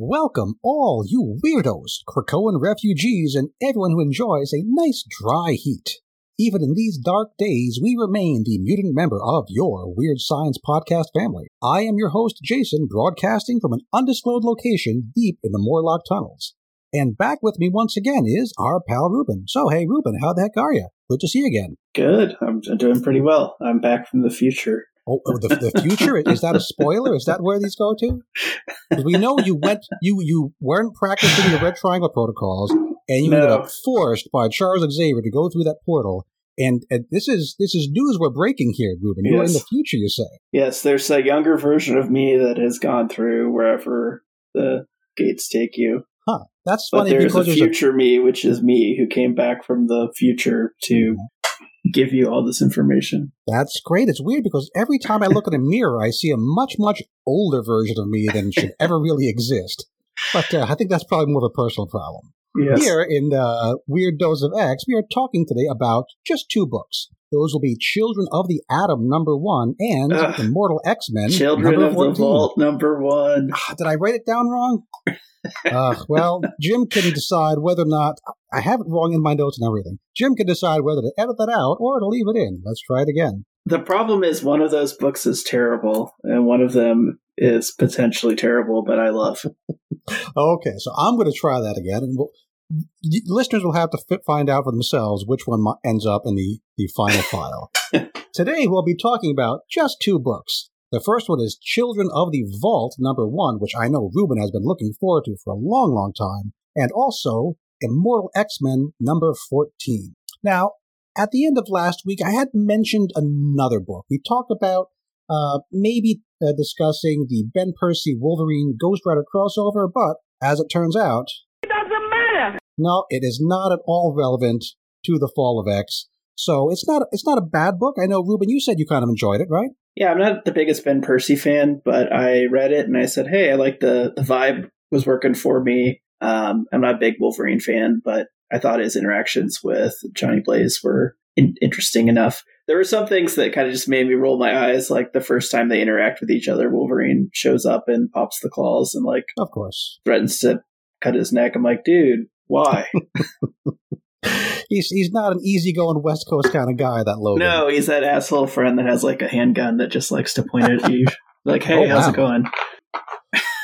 Welcome, all you weirdos, Krakoan refugees, and everyone who enjoys a nice dry heat. Even in these dark days, we remain the mutant member of your Weird Science podcast family. I am your host, Jason, broadcasting from an undisclosed location deep in the Morlock tunnels. And back with me once again is our pal Ruben. So, hey, Ruben, how the heck are you? Good to see you again. Good. I'm doing pretty well. I'm back from the future. Oh, the, the future is that a spoiler? Is that where these go to? We know you went, you you weren't practicing the Red Triangle protocols, and you no. ended up forced by Charles Xavier to go through that portal. And, and this is this is news we're breaking here, Ruben. You're yes. in the future, you say? Yes, there's a younger version of me that has gone through wherever the gates take you. Huh. That's funny but there's because a future a... me, which is me, who came back from the future to mm-hmm give you all this information. That's great. It's weird because every time I look in a mirror, I see a much, much older version of me than should ever really exist. But uh, I think that's probably more of a personal problem. Yes. Here in uh, Weird Dose of X, we are talking today about just two books. Those will be Children of the Atom number one and. Immortal X Men. Children of 14. the Vault number one. Ah, did I write it down wrong? uh, well, Jim can decide whether or not I have it wrong in my notes and everything. Jim can decide whether to edit that out or to leave it in. Let's try it again. The problem is one of those books is terrible, and one of them is potentially terrible, but I love. okay, so I'm going to try that again, and we'll, listeners will have to fit, find out for themselves which one ends up in the, the final file. Today, we'll be talking about just two books. The first one is Children of the Vault, number one, which I know Ruben has been looking forward to for a long, long time, and also Immortal X Men, number 14. Now, at the end of last week, I had mentioned another book. We talked about uh, maybe uh, discussing the Ben Percy Wolverine Ghost Rider crossover, but as it turns out, it doesn't matter. No, it is not at all relevant to the Fall of X. So it's not it's not a bad book. I know Ruben, you said you kind of enjoyed it, right? Yeah, I'm not the biggest Ben Percy fan, but I read it and I said, hey, I like the the vibe was working for me. Um, I'm not a big Wolverine fan, but I thought his interactions with Johnny Blaze were in- interesting enough. There were some things that kind of just made me roll my eyes, like the first time they interact with each other, Wolverine shows up and pops the claws and like, of course, threatens to cut his neck. I'm like, dude, why? he's he's not an easygoing West Coast kind of guy. That Logan. No, he's that asshole friend that has like a handgun that just likes to point at you. like, hey, oh, how's wow. it going?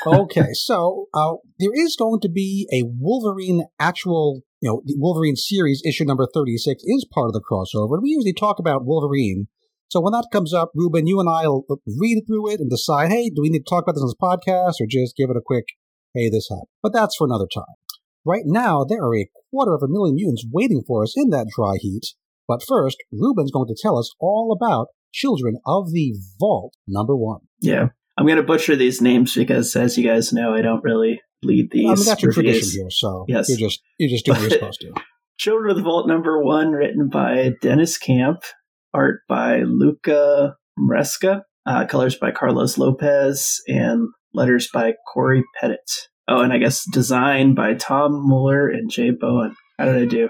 Okay, so uh, there is going to be a Wolverine actual, you know, the Wolverine series issue number thirty six is part of the crossover. We usually talk about Wolverine. So when that comes up, Ruben, you and I will read through it and decide, hey, do we need to talk about this on this podcast or just give it a quick, hey, this happened? But that's for another time. Right now, there are a quarter of a million mutants waiting for us in that dry heat. But first, Ruben's going to tell us all about Children of the Vault, number one. Yeah. I'm going to butcher these names because, as you guys know, I don't really lead these. I mean, that's your tradition here, so yes. you just you just do what you're supposed to. Children of the Vault number one, written by Deniz Camp, art by Luca Maresca, uh, colors by Carlos Lopez, and letters by Cory Petit. Oh, and I guess design by Tom Muller and Jay Bowen. How did I do?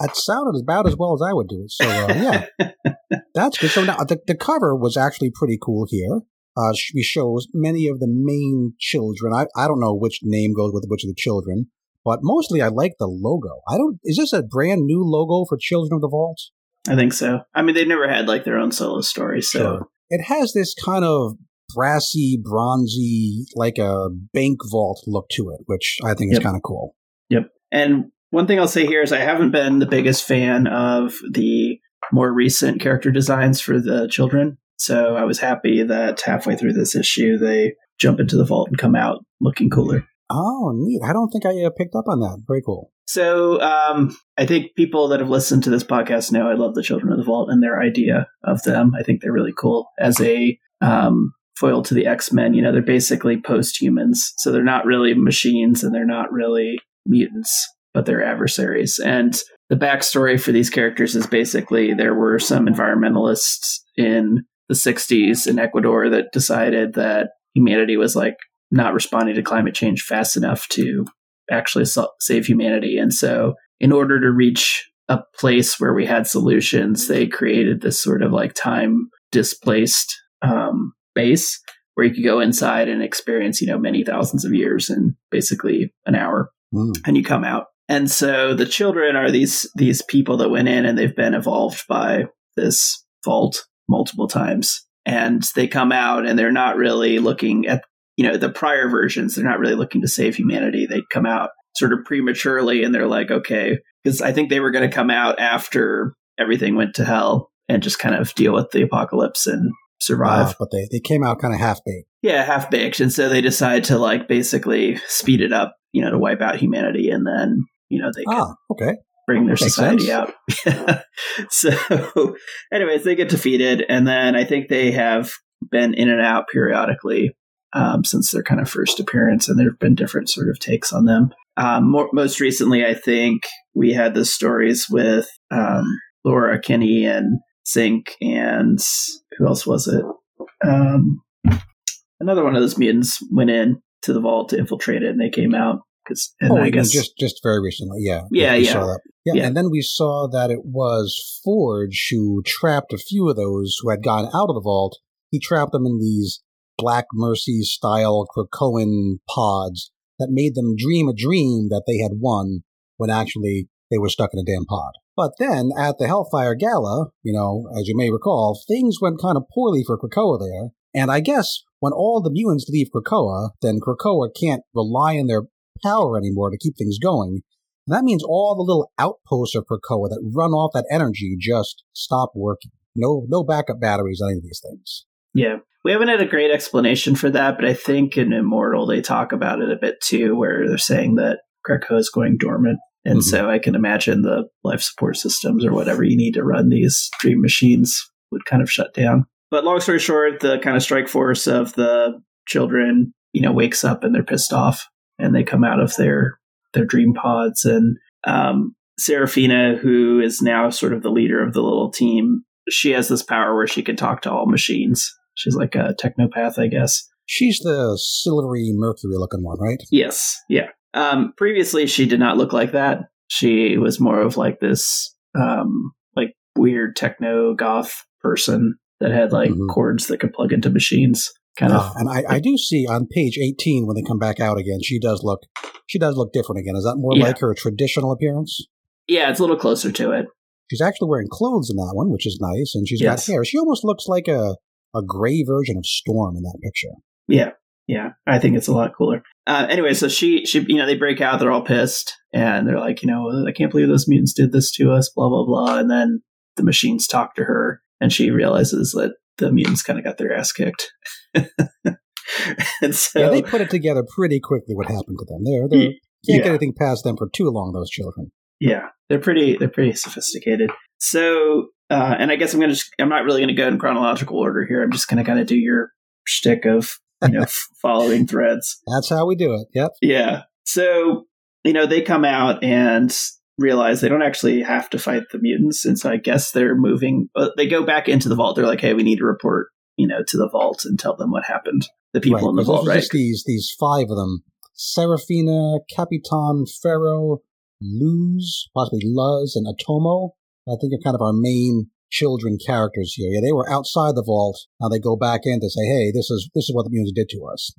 That sounded about as well as I would do it. So, uh, yeah, that's good. So now the, the cover was actually pretty cool here. Uh, she shows many of the main children. I, I don't know which name goes with which of the children, but mostly I like the logo. I don't. Is this a brand new logo for Children of the Vault? I think so. I mean, they've never had like their own solo story, so sure. it has this kind of brassy, bronzy, like a bank vault look to it, which I think yep. is kind of cool. Yep. And one thing I'll say here is I haven't been the biggest fan of the more recent character designs for the children. So I was happy that halfway through this issue, they jump into the vault and come out looking cooler. Oh, neat. I don't think I uh, picked up on that. Very cool. So um, I think people that have listened to this podcast know I love the Children of the Vault and their idea of them. I think they're really cool as a um, foil to the X Men. You know, they're basically post humans. So they're not really machines and they're not really mutants, but they're adversaries. And the backstory for these characters is basically there were some environmentalists in the 60s in Ecuador that decided that humanity was like not responding to climate change fast enough to actually save humanity. And so, in order to reach a place where we had solutions, they created this sort of like time displaced um, base where you could go inside and experience, you know, many thousands of years in basically an hour, Mm. and you come out. And so the children are these these people that went in and they've been evolved by this vault multiple times, and they come out and they're not really looking at you know the prior versions. They're not really looking to save humanity. They come out sort of prematurely, and they're like, okay, because I think they were going to come out after everything went to hell and just kind of deal with the apocalypse and survive. Wow, but they, they came out kind of half baked. Yeah, half baked. And so they decide to like basically speed it up, you know, to wipe out humanity and then, you know, they Ah, okay. Bring their society out. so anyways, they get defeated and then I think they have been in and out periodically um, since their kind of first appearance and there have been different sort of takes on them. Um, more, most recently, I think we had the stories with um, Laura Kinney and Synch and who else was it? Um, another one of those mutants went in to the vault to infiltrate it, and they came out because. And oh, I guess just just very recently, yeah. Yeah, we yeah. Saw that. Yeah, Yeah. and then we saw that it was Forge who trapped a few of those who had gone out of the vault. He trapped them in these Black Mercy style Krakoan pods that made them dream a dream that they had won when actually they were stuck in a damn pod. But then at the Hellfire Gala, you know, as you may recall, things went kind of poorly for Krakoa there. And I guess when all the mutants leave Krakoa, then Krakoa can't rely on their power anymore to keep things going. And that means all the little outposts of Krakoa that run off that energy just stop working. No, no backup batteries on any of these things. Yeah. We haven't had a great explanation for that, but I think in Immortal they talk about it a bit too, where they're saying that Krakoa is going dormant. And Mhm. so I can imagine the life support systems or whatever you need to run these dream machines would kind of shut down. But long story short, the kind of strike force of the children, you know, wakes up and they're pissed off and they come out of their their dream pods and um Serafina, who is now sort of the leader of the little team, she has this power where she can talk to all machines. She's like a technopath, I guess. She's the silvery Mercury looking one, right? Yes, yeah. Um, previously, she did not look like that. She was more of like this, um, like weird techno goth person that had like Mhm. cords that could plug into machines. Kind of. and I, I do see on page 18 when they come back out again, she does look, she does look different again. Is that more Yeah. like her traditional appearance? Yeah, it's a little closer to it. She's actually wearing clothes in that one, which is nice, and she's Yes. got hair. She almost looks like a, a gray version of Storm in that picture. Yeah, yeah. I think it's a lot cooler. Uh, anyway, so she, she, you know, they break out. They're all pissed, and they're like, you know, I can't believe those mutants did this to us. Blah blah blah. And then the machines talk to her, and she realizes that the mutants kind of got their ass kicked. and so, yeah, they put it together pretty quickly what happened to them. They're, they can't yeah. get anything past them for too long, those children. yeah, they're pretty, they're pretty sophisticated. So, uh, and I guess I'm gonna, just, I'm not really gonna go in chronological order here. I'm just gonna kind of do your shtick of, you know, following threads. That's how we do it. Yep. Yeah. So, you know, they come out and realize they don't actually have to fight the mutants. And so I guess they're moving, they go back into the vault. They're like, hey, we need to report, you know, to the vault and tell them what happened. The people right. in the vault, right? Just these, these five of them. Serafina, Capitan, Pharaoh, Luz, possibly Luz, and Atomo. I think are kind of our main children characters here. Yeah, they were outside the vault. Now they go back in to say, hey, this is this is what the mutants did to us.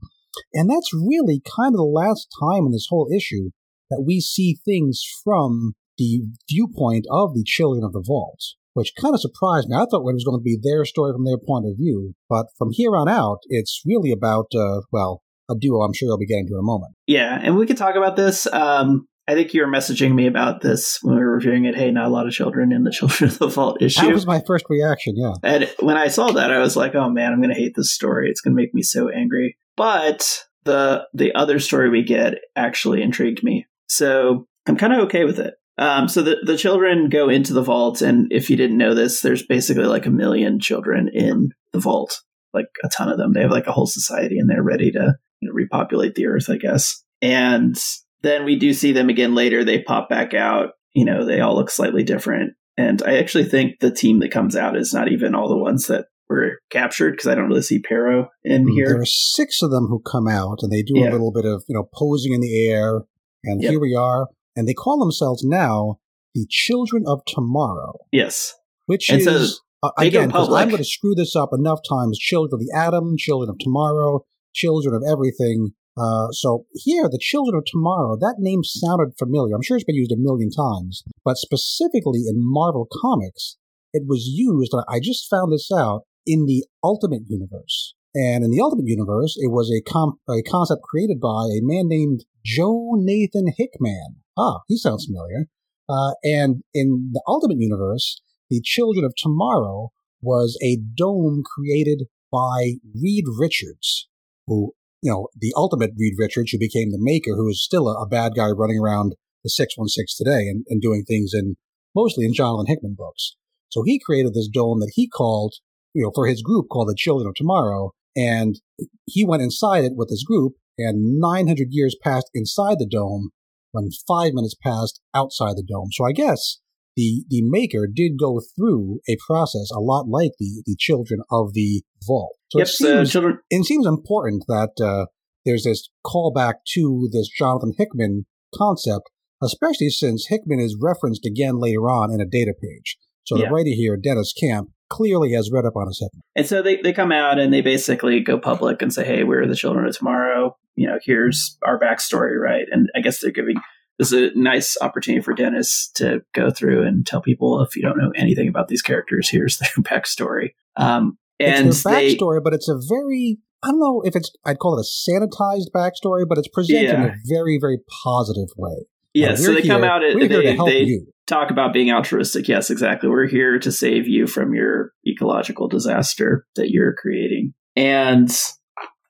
And that's really kind of the last time in this whole issue that we see things from the viewpoint of the children of the vault, which kind of surprised me. I thought it was going to be their story from their point of view, but from here on out, it's really about, uh, well, a duo I'm sure you'll be getting to in a moment. Yeah. And we could talk about this. Um, I think you were messaging me about this when we were reviewing it. Hey, not a lot of children in the Children of the Vault issue. That was my first reaction, yeah. And when I saw that, I was like, "Oh man, I'm going to hate this story. It's going to make me so angry." But the the other story we get actually intrigued me, so I'm kind of okay with it. Um, so the the children go into the vault, and if you didn't know this, there's basically like a million children in the vault, like a ton of them. They have like a whole society, and they're ready to you know, repopulate the earth, I guess. And then we do see them again later. They pop back out. You know, they all look slightly different. And I actually think the team that comes out is not even all the ones that were captured because I don't really see Pero in here. There are six of them who come out and they do Yeah. a little bit of, you know, posing in the air. And Yep. here we are. And they call themselves now the Children of Tomorrow, Yes. which And is so- Uh, again, 'cause public. I'm going to screw this up enough times. Children of the atom, children of tomorrow, children of everything. Uh, so here, the children of tomorrow, that name sounded familiar. I'm sure it's been used a million times, but specifically in Marvel Comics, it was used. I just found this out in the Ultimate Universe. And in the Ultimate Universe, it was a, com- a concept created by a man named Joe Nathan Hickman. Ah, he sounds familiar. Uh, and in the Ultimate Universe, the Children of Tomorrow was a dome created by Reed Richards, who, you know, the ultimate Reed Richards, who became the maker, who is still a, a bad guy running around the 616 today and, and doing things in mostly in Jonathan Hickman books. So he created this dome that he called, you know, for his group called the Children of Tomorrow. And he went inside it with his group, and 900 years passed inside the dome when five minutes passed outside the dome. So I guess the the maker did go through a process a lot like the the children of the vault. So yep. it So seems children. it seems important that uh, there's this callback to this Jonathan Hickman concept, especially since Hickman is referenced again later on in a data page. So Yeah. the writer here, Deniz Camp, clearly has read up on his Hickman. And so they, they come out and they basically go public and say, hey, we're the children of tomorrow. You know, here's our backstory, right? And I guess they're giving this is a nice opportunity for Deniz to go through and tell people if you don't know anything about these characters, here's their backstory. Um, and it's their they, backstory, but it's a very I don't know if it's I'd call it a sanitized backstory, but it's presented in a very very positive way. yeah, Uh, so they come here- out and they, they talk about being altruistic. Yes, exactly. We're here to save you from your ecological disaster that you're creating. And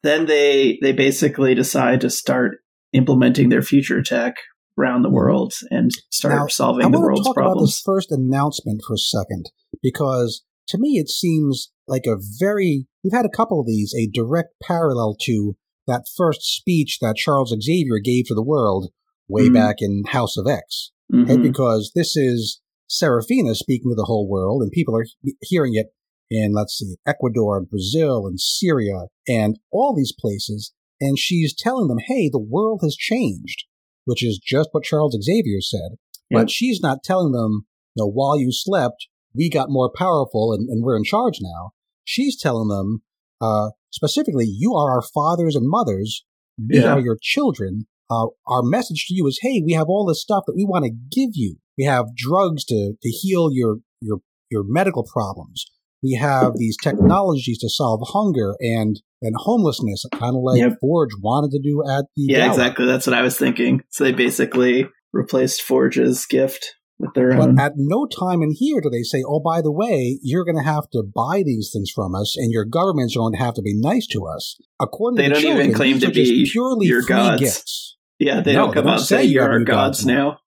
then they they basically decide to start implementing their future tech around the world and start Now, solving I the world's talk about this problems. first announcement for a second because to me it seems like a very we've had a couple of these a direct parallel to that first speech that Charles Xavier gave to the world way Mhm. back in House of X. Mhm. right? Because this is Serafina speaking to the whole world, and people are hearing it in, let's see, Ecuador and Brazil and Syria and all these places. And she's telling them, hey, the world has changed, which is just what Charles Xavier said. Yeah. But she's not telling them, you know, while you slept, we got more powerful and, and we're in charge now. She's telling them, uh, specifically, you are our fathers and mothers. We Yeah. are your children. Uh, our message to you is, hey, we have all this stuff that we want to give you. We have drugs to, to heal your, your, your medical problems. We have these technologies to solve hunger and, and homelessness, kind of like Yep. Forge wanted to do at the yeah, gala. exactly. That's what I was thinking. So they basically replaced Forge's gift with their But own. at no time in here do they say, oh, by the way, you're going to have to buy these things from us and your government's going to have to be nice to us. According They to the don't even claim to be purely your free gods. gifts. yeah, they no, don't they come don't out and say say you you're our gods gods now.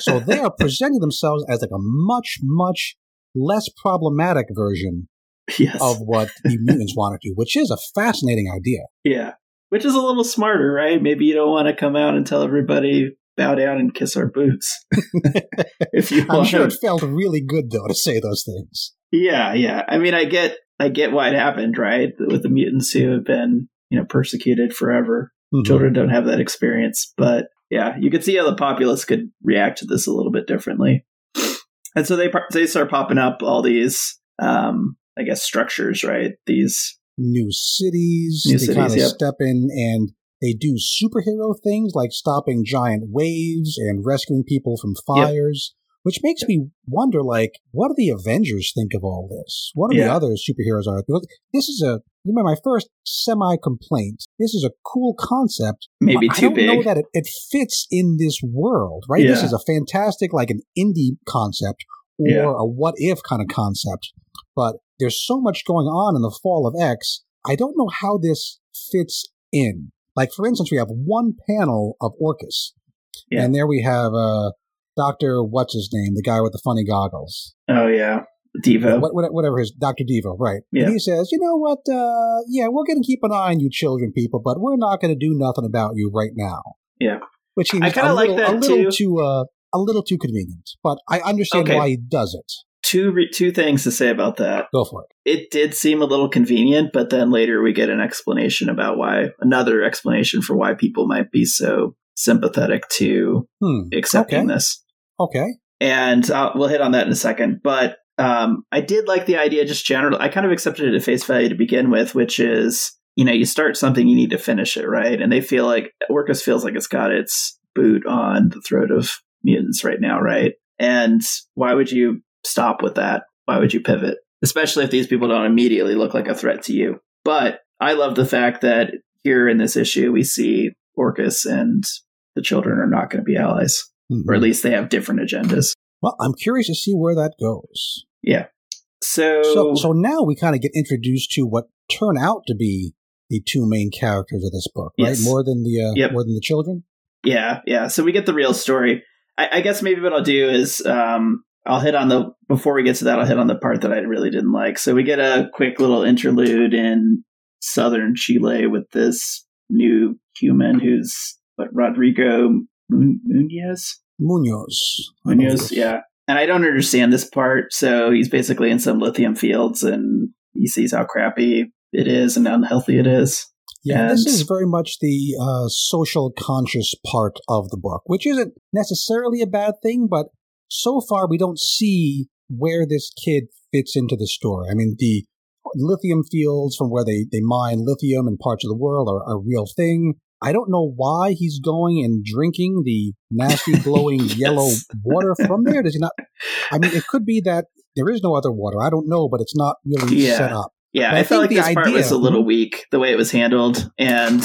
So they are presenting themselves as like a much, much less problematic version yes. of what the mutants want to do, which is a fascinating idea. Yeah. Which is a little smarter, right? Maybe you don't want to come out and tell everybody bow down and kiss our boots. if you I'm sure to. it felt really good though to say those things. Yeah, yeah. I mean, I get I get why it happened, right? With the mutants who have been, you know, persecuted forever. Mhm. Children don't have that experience, but yeah, you could see how the populace could react to this a little bit differently. And so they they start popping up all these um I guess structures, right? These New cities, New they kind of yep. step in and they do superhero things like stopping giant waves and rescuing people from Yep. fires, which makes me wonder, like, what do the Avengers think of all this? What do the other superheroes are? This is a remember my first semi complaint. This is a cool concept. maybe I too don't know that it, it fits in this world, right? Yeah. This is a fantastic, like an indie concept or Yeah. a what if kind of concept. But there's so much going on in the fall of X. I don't know how this fits in. Like, for instance, we have one panel of Orchis. Yeah. And there we have uh, Dr. What's his name? The guy with the funny goggles. oh yeah. Devo. What, what- whatever his Dr. Devo, right? Yeah. And he says, you know what? Uh, yeah, we're going to keep an eye on you, children, people, but we're not going to do nothing about you right now. Yeah. which seems I kinda like little, that a little too. too uh, a little too convenient. But I understand Okay. why he does it. Two re- two things to say about that. Go for it. it did seem a little convenient, but then later we get an explanation about why, another explanation for why people might be so sympathetic to Hmm. accepting Okay. this. Okay. And uh, we'll hit on that in a second. But um, I did like the idea just generally. I kind of accepted it at face value to begin with, which is you know you start something, you need to finish it, right? And they feel like Orchis feels like it's got its boot on the throat of mutants right now, right? And why would you stop with that? Why would you pivot? Especially if these people don't immediately look like a threat to you. But I love the fact that here in this issue we see Orchis and the children are not going to be allies, mm-hmm. or at least they have different agendas. Well, I'm curious to see where that goes. Yeah. So, so, so now we kind of get introduced to what turn out to be the two main characters of this book, right? Yes. More than the uh, yep. more than the children. Yeah, yeah. So we get the real story. I, I guess maybe what I'll do is um, I'll hit on the before we get to that. I'll hit on the part that I really didn't like. So we get a quick little interlude in southern Chile with this new human who's what Rodrigo Munoz. Munoz. Munoz, yeah. And I don't understand this part. So he's basically in some lithium fields and he sees how crappy it is and how unhealthy it is. Yeah, and this is very much the uh, social conscious part of the book, which isn't necessarily a bad thing, but so far we don't see where this kid fits into the story. I mean, the lithium fields from where they, they mine lithium in parts of the world are, are a real thing. I don't know why he's going and drinking the nasty glowing yes. yellow water from there. Does he not? I mean, it could be that there is no other water. I don't know, but it's not really yeah. set up. Yeah, but I, I felt like this idea, part was a little weak the way it was handled, and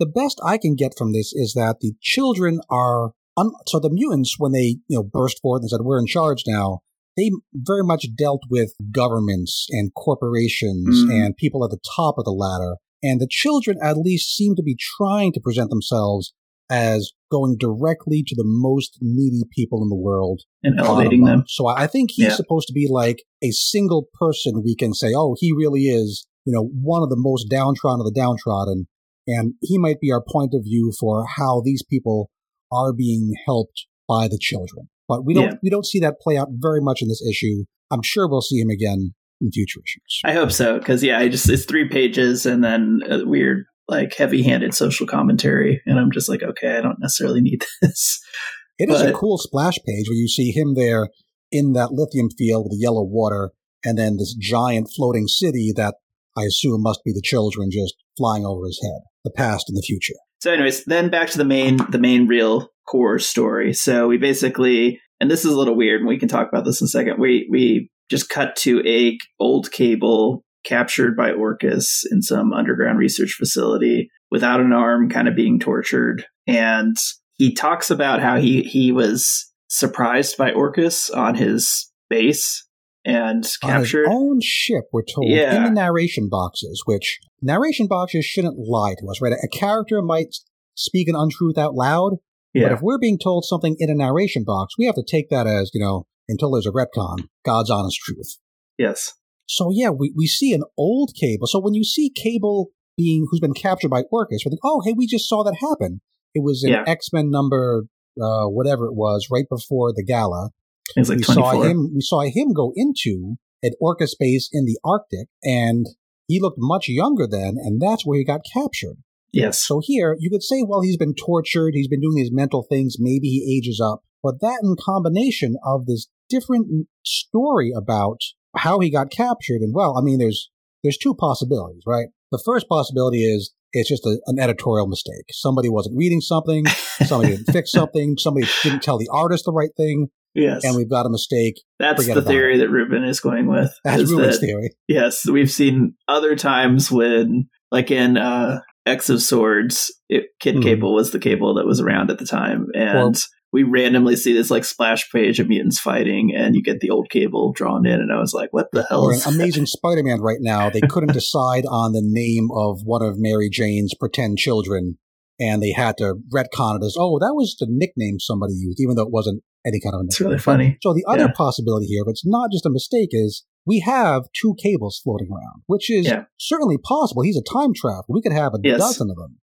the best I can get from this is that the children are un- so the mutants when they you know burst forth and said we're in charge now. They very much dealt with governments and corporations mm. and people at the top of the ladder and the children at least seem to be trying to present themselves as going directly to the most needy people in the world and elevating them. So I think he's yeah. supposed to be like a single person we can say, oh, he really is, you know, one of the most downtrodden of the downtrodden. And he might be our point of view for how these people are being helped by the children. But we don't yeah. we don't see that play out very much in this issue. I'm sure we'll see him again in future issues. I hope so because yeah, I just it's three pages and then a weird like heavy-handed social commentary, and I'm just like, okay, I don't necessarily need this. It but, is a cool splash page where you see him there in that lithium field with the yellow water, and then this giant floating city that I assume must be the children just flying over his head, the past and the future. So, anyways, then back to the main, the main real core story. So we basically, and this is a little weird, and we can talk about this in a second. We we just cut to a old cable captured by Orchis in some underground research facility without an arm, kind of being tortured. And he talks about how he he was surprised by Orchis on his base and captured on his own ship. We're told yeah. in the narration boxes, which narration boxes shouldn't lie to us, right? A character might speak an untruth out loud, yeah. but if we're being told something in a narration box, we have to take that as you know until there's a retcon, God's honest truth. Yes. So yeah, we, we see an old Cable. So when you see Cable being who's been captured by Orchis, we think, oh hey, we just saw that happen. It was in yeah. X Men number uh, whatever it was, right before the gala. It's like we 24. saw him. We saw him go into an Orchis base in the Arctic, and he looked much younger then, and that's where he got captured. Yes. So here you could say, well, he's been tortured, he's been doing these mental things, maybe he ages up, but that in combination of this different story about how he got captured, and well, I mean, there's there's two possibilities, right? The first possibility is it's just a, an editorial mistake. Somebody wasn't reading something, somebody didn't fix something, somebody didn't tell the artist the right thing. Yes. And we've got a mistake. That's Forget the theory it. that Ruben is going with. That's Ruben's that, theory. Yes. We've seen other times when, like in uh, X of Swords, it, Kid mm. Cable was the cable that was around at the time. And we randomly see this like splash page of mutants fighting, and you get the old cable drawn in, and I was like, "What the hell?" An Amazing Spider-Man right now. They couldn't decide on the name of one of Mary Jane's pretend children, and they had to retcon it as, "Oh, that was the nickname somebody used," even though it wasn't any kind of. It's really funny. So the other yeah. possibility here, if it's not just a mistake, is we have two cables floating around, which is yeah. certainly possible. He's a time traveler. We could have a yes. dozen of them.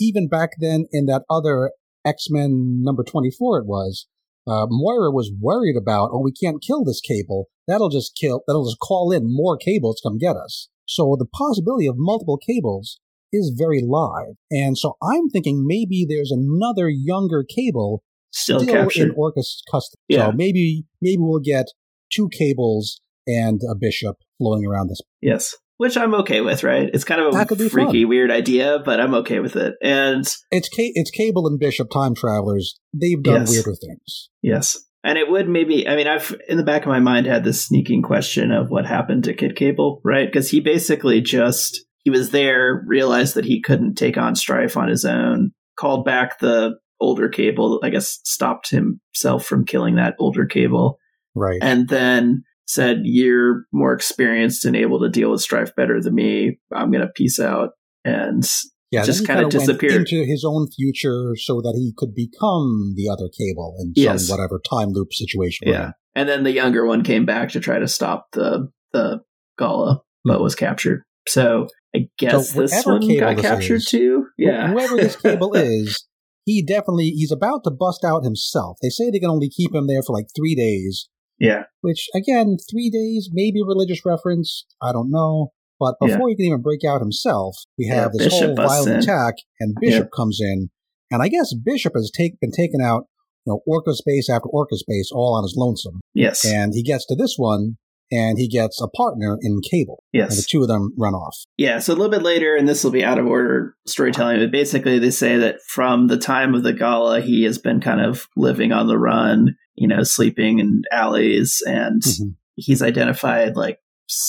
Even back then, in that other X Men number 24, it was, uh, Moira was worried about, oh, we can't kill this cable. That'll just kill, that'll just call in more cables to come get us. So the possibility of multiple cables is very live. And so I'm thinking maybe there's another younger cable still, still in Orchis custody. Yeah. So maybe, maybe we'll get two cables and a bishop floating around this. Yes. Which I'm okay with, right? It's kind of a freaky, fun. weird idea, but I'm okay with it. And it's it's Cable and Bishop time travelers. They've done yes. weirder things. Yes. And it would maybe, I mean, I've in the back of my mind had this sneaking question of what happened to Kid Cable, right? Because he basically just, he was there, realized that he couldn't take on Strife on his own, called back the older Cable, I guess stopped himself from killing that older Cable. Right. And then said, You're more experienced and able to deal with Strife better than me. I'm going to peace out. And yeah, just kind of disappeared into his own future so that he could become the other cable in yes. some whatever time loop situation. Yeah, and then the younger one came back to try to stop the the Gala, but mm-hmm. was captured. So I guess so this one got captured is, too. Yeah, whoever this cable is, he definitely he's about to bust out himself. They say they can only keep him there for like three days. Yeah, which again, three days, maybe religious reference. I don't know. But before yeah. he can even break out himself, we have yeah, this Bishop whole violent in. attack, and Bishop yeah. comes in. And I guess Bishop has take, been taken out, you know, Orchis base after Orchis base, all on his lonesome. Yes. And he gets to this one, and he gets a partner in Cable. Yes. And the two of them run off. Yeah. So a little bit later, and this will be out of order storytelling, but basically they say that from the time of the gala, he has been kind of living on the run, you know, sleeping in alleys, and mm-hmm. he's identified like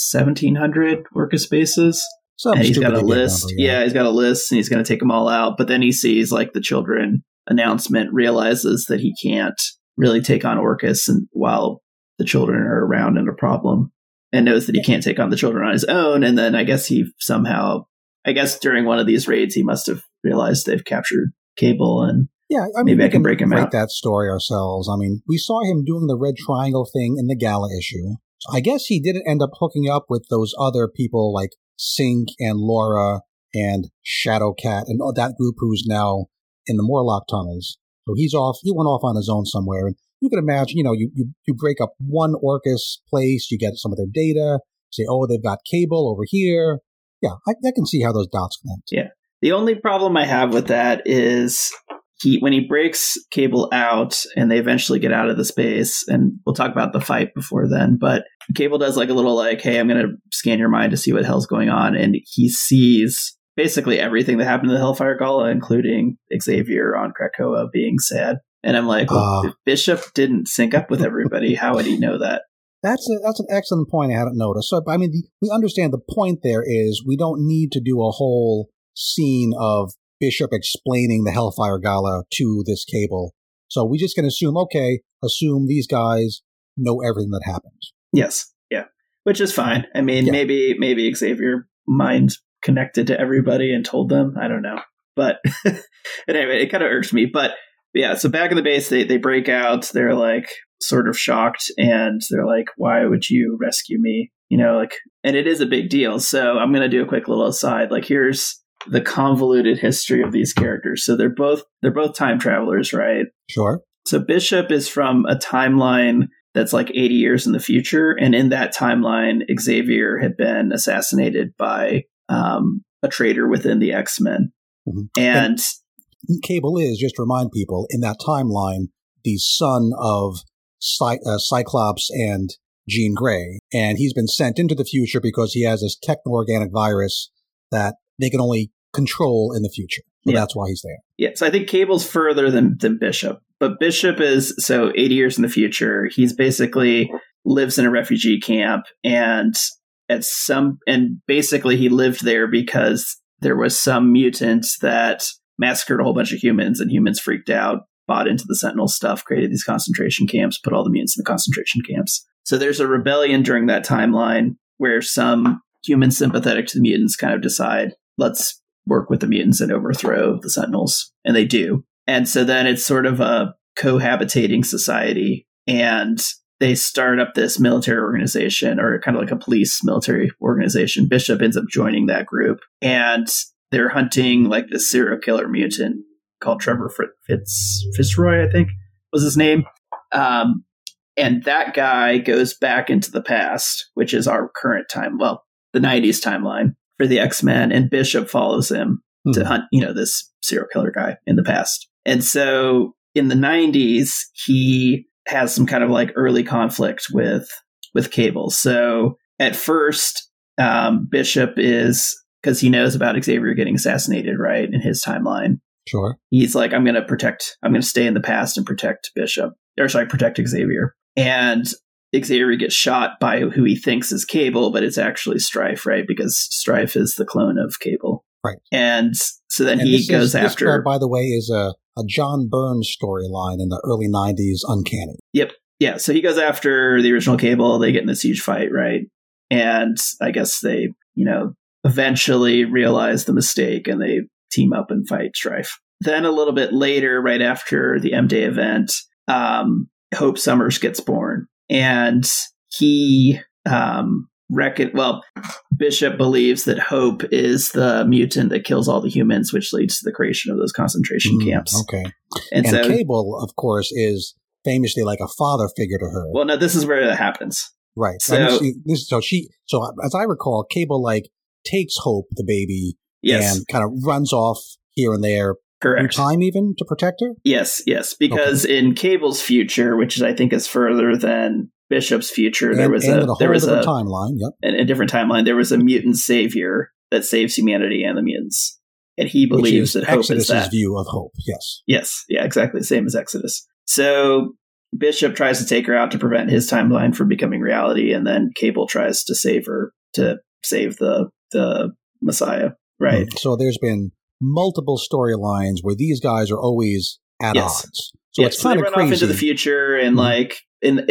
1700 Orchis bases. Some and he's got a list. Number, yeah. yeah. he's got a list and he's going to take them all out. But then he sees like the children announcement, realizes that he can't really take on Orchis and while the children are around and a problem and knows that he can't take on the children on his own. And then I guess he somehow, I guess during one of these raids, he must have realized they've captured Cable and yeah, I mean, maybe I can, can break him out. that story ourselves. I mean, we saw him doing the red triangle thing in the gala issue. I guess he didn't end up hooking up with those other people like Synch and Laura and Shadowcat and that group who's now in the Morlock tunnels. So he's off. He went off on his own somewhere. And you can imagine, you know, you, you, you break up one Orchis place, you get some of their data, say, oh, they've got cable over here. Yeah, I, I can see how those dots connect. Yeah. The only problem I have with that is he when he breaks Cable out and they eventually get out of the space, and we'll talk about the fight before then, but Cable does like a little like, hey, I'm gonna scan your mind to see what hell's going on, and he sees basically everything that happened to the Hellfire Gala, including Xavier on Krakoa being sad. And I'm like, well, uh, if Bishop didn't sync up with everybody, how would he know that? That's a, that's an excellent point I hadn't noticed. So, I mean, the, we understand the point there is we don't need to do a whole scene of Bishop explaining the Hellfire Gala to this cable. So we just can assume, okay, assume these guys know everything that happened. Yes. Yeah. Which is fine. I mean, yeah. maybe, maybe Xavier mind connected to everybody and told them. I don't know. But anyway, it kind of irks me. But yeah, so back in the base, they, they break out. They're like sort of shocked and they're like, why would you rescue me? You know, like, and it is a big deal. So I'm going to do a quick little aside. Like, here's the convoluted history of these characters. So they're both they're both time travelers, right? Sure. So Bishop is from a timeline that's like 80 years in the future, and in that timeline, Xavier had been assassinated by um, a traitor within the X Men, mm-hmm. and, and Cable is just to remind people in that timeline the son of Cy- uh, Cyclops and Jean Grey, and he's been sent into the future because he has this techno organic virus that they can only control in the future. So yeah. that's why he's there. Yeah. So I think Cable's further than, than Bishop, but Bishop is so 80 years in the future. He's basically lives in a refugee camp and at some, and basically he lived there because there was some mutant that massacred a whole bunch of humans and humans freaked out, bought into the Sentinel stuff, created these concentration camps, put all the mutants in the concentration camps. So there's a rebellion during that timeline where some humans sympathetic to the mutants kind of decide let's work with the mutants and overthrow the Sentinels. And they do. And so then it's sort of a cohabitating society. And they start up this military organization or kind of like a police military organization. Bishop ends up joining that group. And they're hunting like this serial killer mutant called Trevor Fitz Fitzroy, I think was his name. Um, and that guy goes back into the past, which is our current time. Well, the 90s timeline for the X Men, and Bishop follows him mm-hmm. to hmm. hunt, you know, this serial killer guy in the past. And so in the 90s, he has some kind of like early conflict with with Cable. So at first, um, Bishop is because he knows about Xavier getting assassinated, right, in his timeline. Sure. He's like, I'm going to protect, I'm going to stay in the past and protect Bishop, or sorry, protect Xavier. And Xavier gets shot by who he thinks is Cable, but it's actually Strife, right? Because Strife is the clone of Cable. Right. And so then And he goes is, after. This, by the way, is a, a John Burns storyline in the early 90s, Uncanny. Yep. Yeah, so he goes after the original Cable. They get in this huge fight, right? And I guess they, you know, eventually realize the mistake and they team up and fight Strife. Then a little bit later, right after the M Day event, um, Hope Summers gets born, and he um, reckon. Well, Bishop believes that Hope is the mutant that kills all the humans, which leads to the creation of those concentration Mm, camps. Okay. And, And, so, Cable, of course, is famously like a father figure to her. well, no, this is where that happens. right. so- I mean, she- this, so she, so as I recall, Cable like takes Hope, the baby, Yes, and kind of runs off here and there correct. time even to protect her. Yes, yes, because in Cable's future, which is I think is further than Bishop's future, there was and a a there was a timeline. Yep. in a different timeline. There was a mutant savior that saves humanity and the mutants, and he believes that Hope Exodus's is that. view of Hope. Yes. Yes, yeah, exactly the same as Exodus. So Bishop tries to take her out to prevent his timeline from becoming reality, and then Cable tries to save her to save the the Messiah. Right. Mm. So there's been multiple storylines where these guys are always at Yes. odds. So yeah, it's so kind of run off crazy. into the future, and Mhm. like in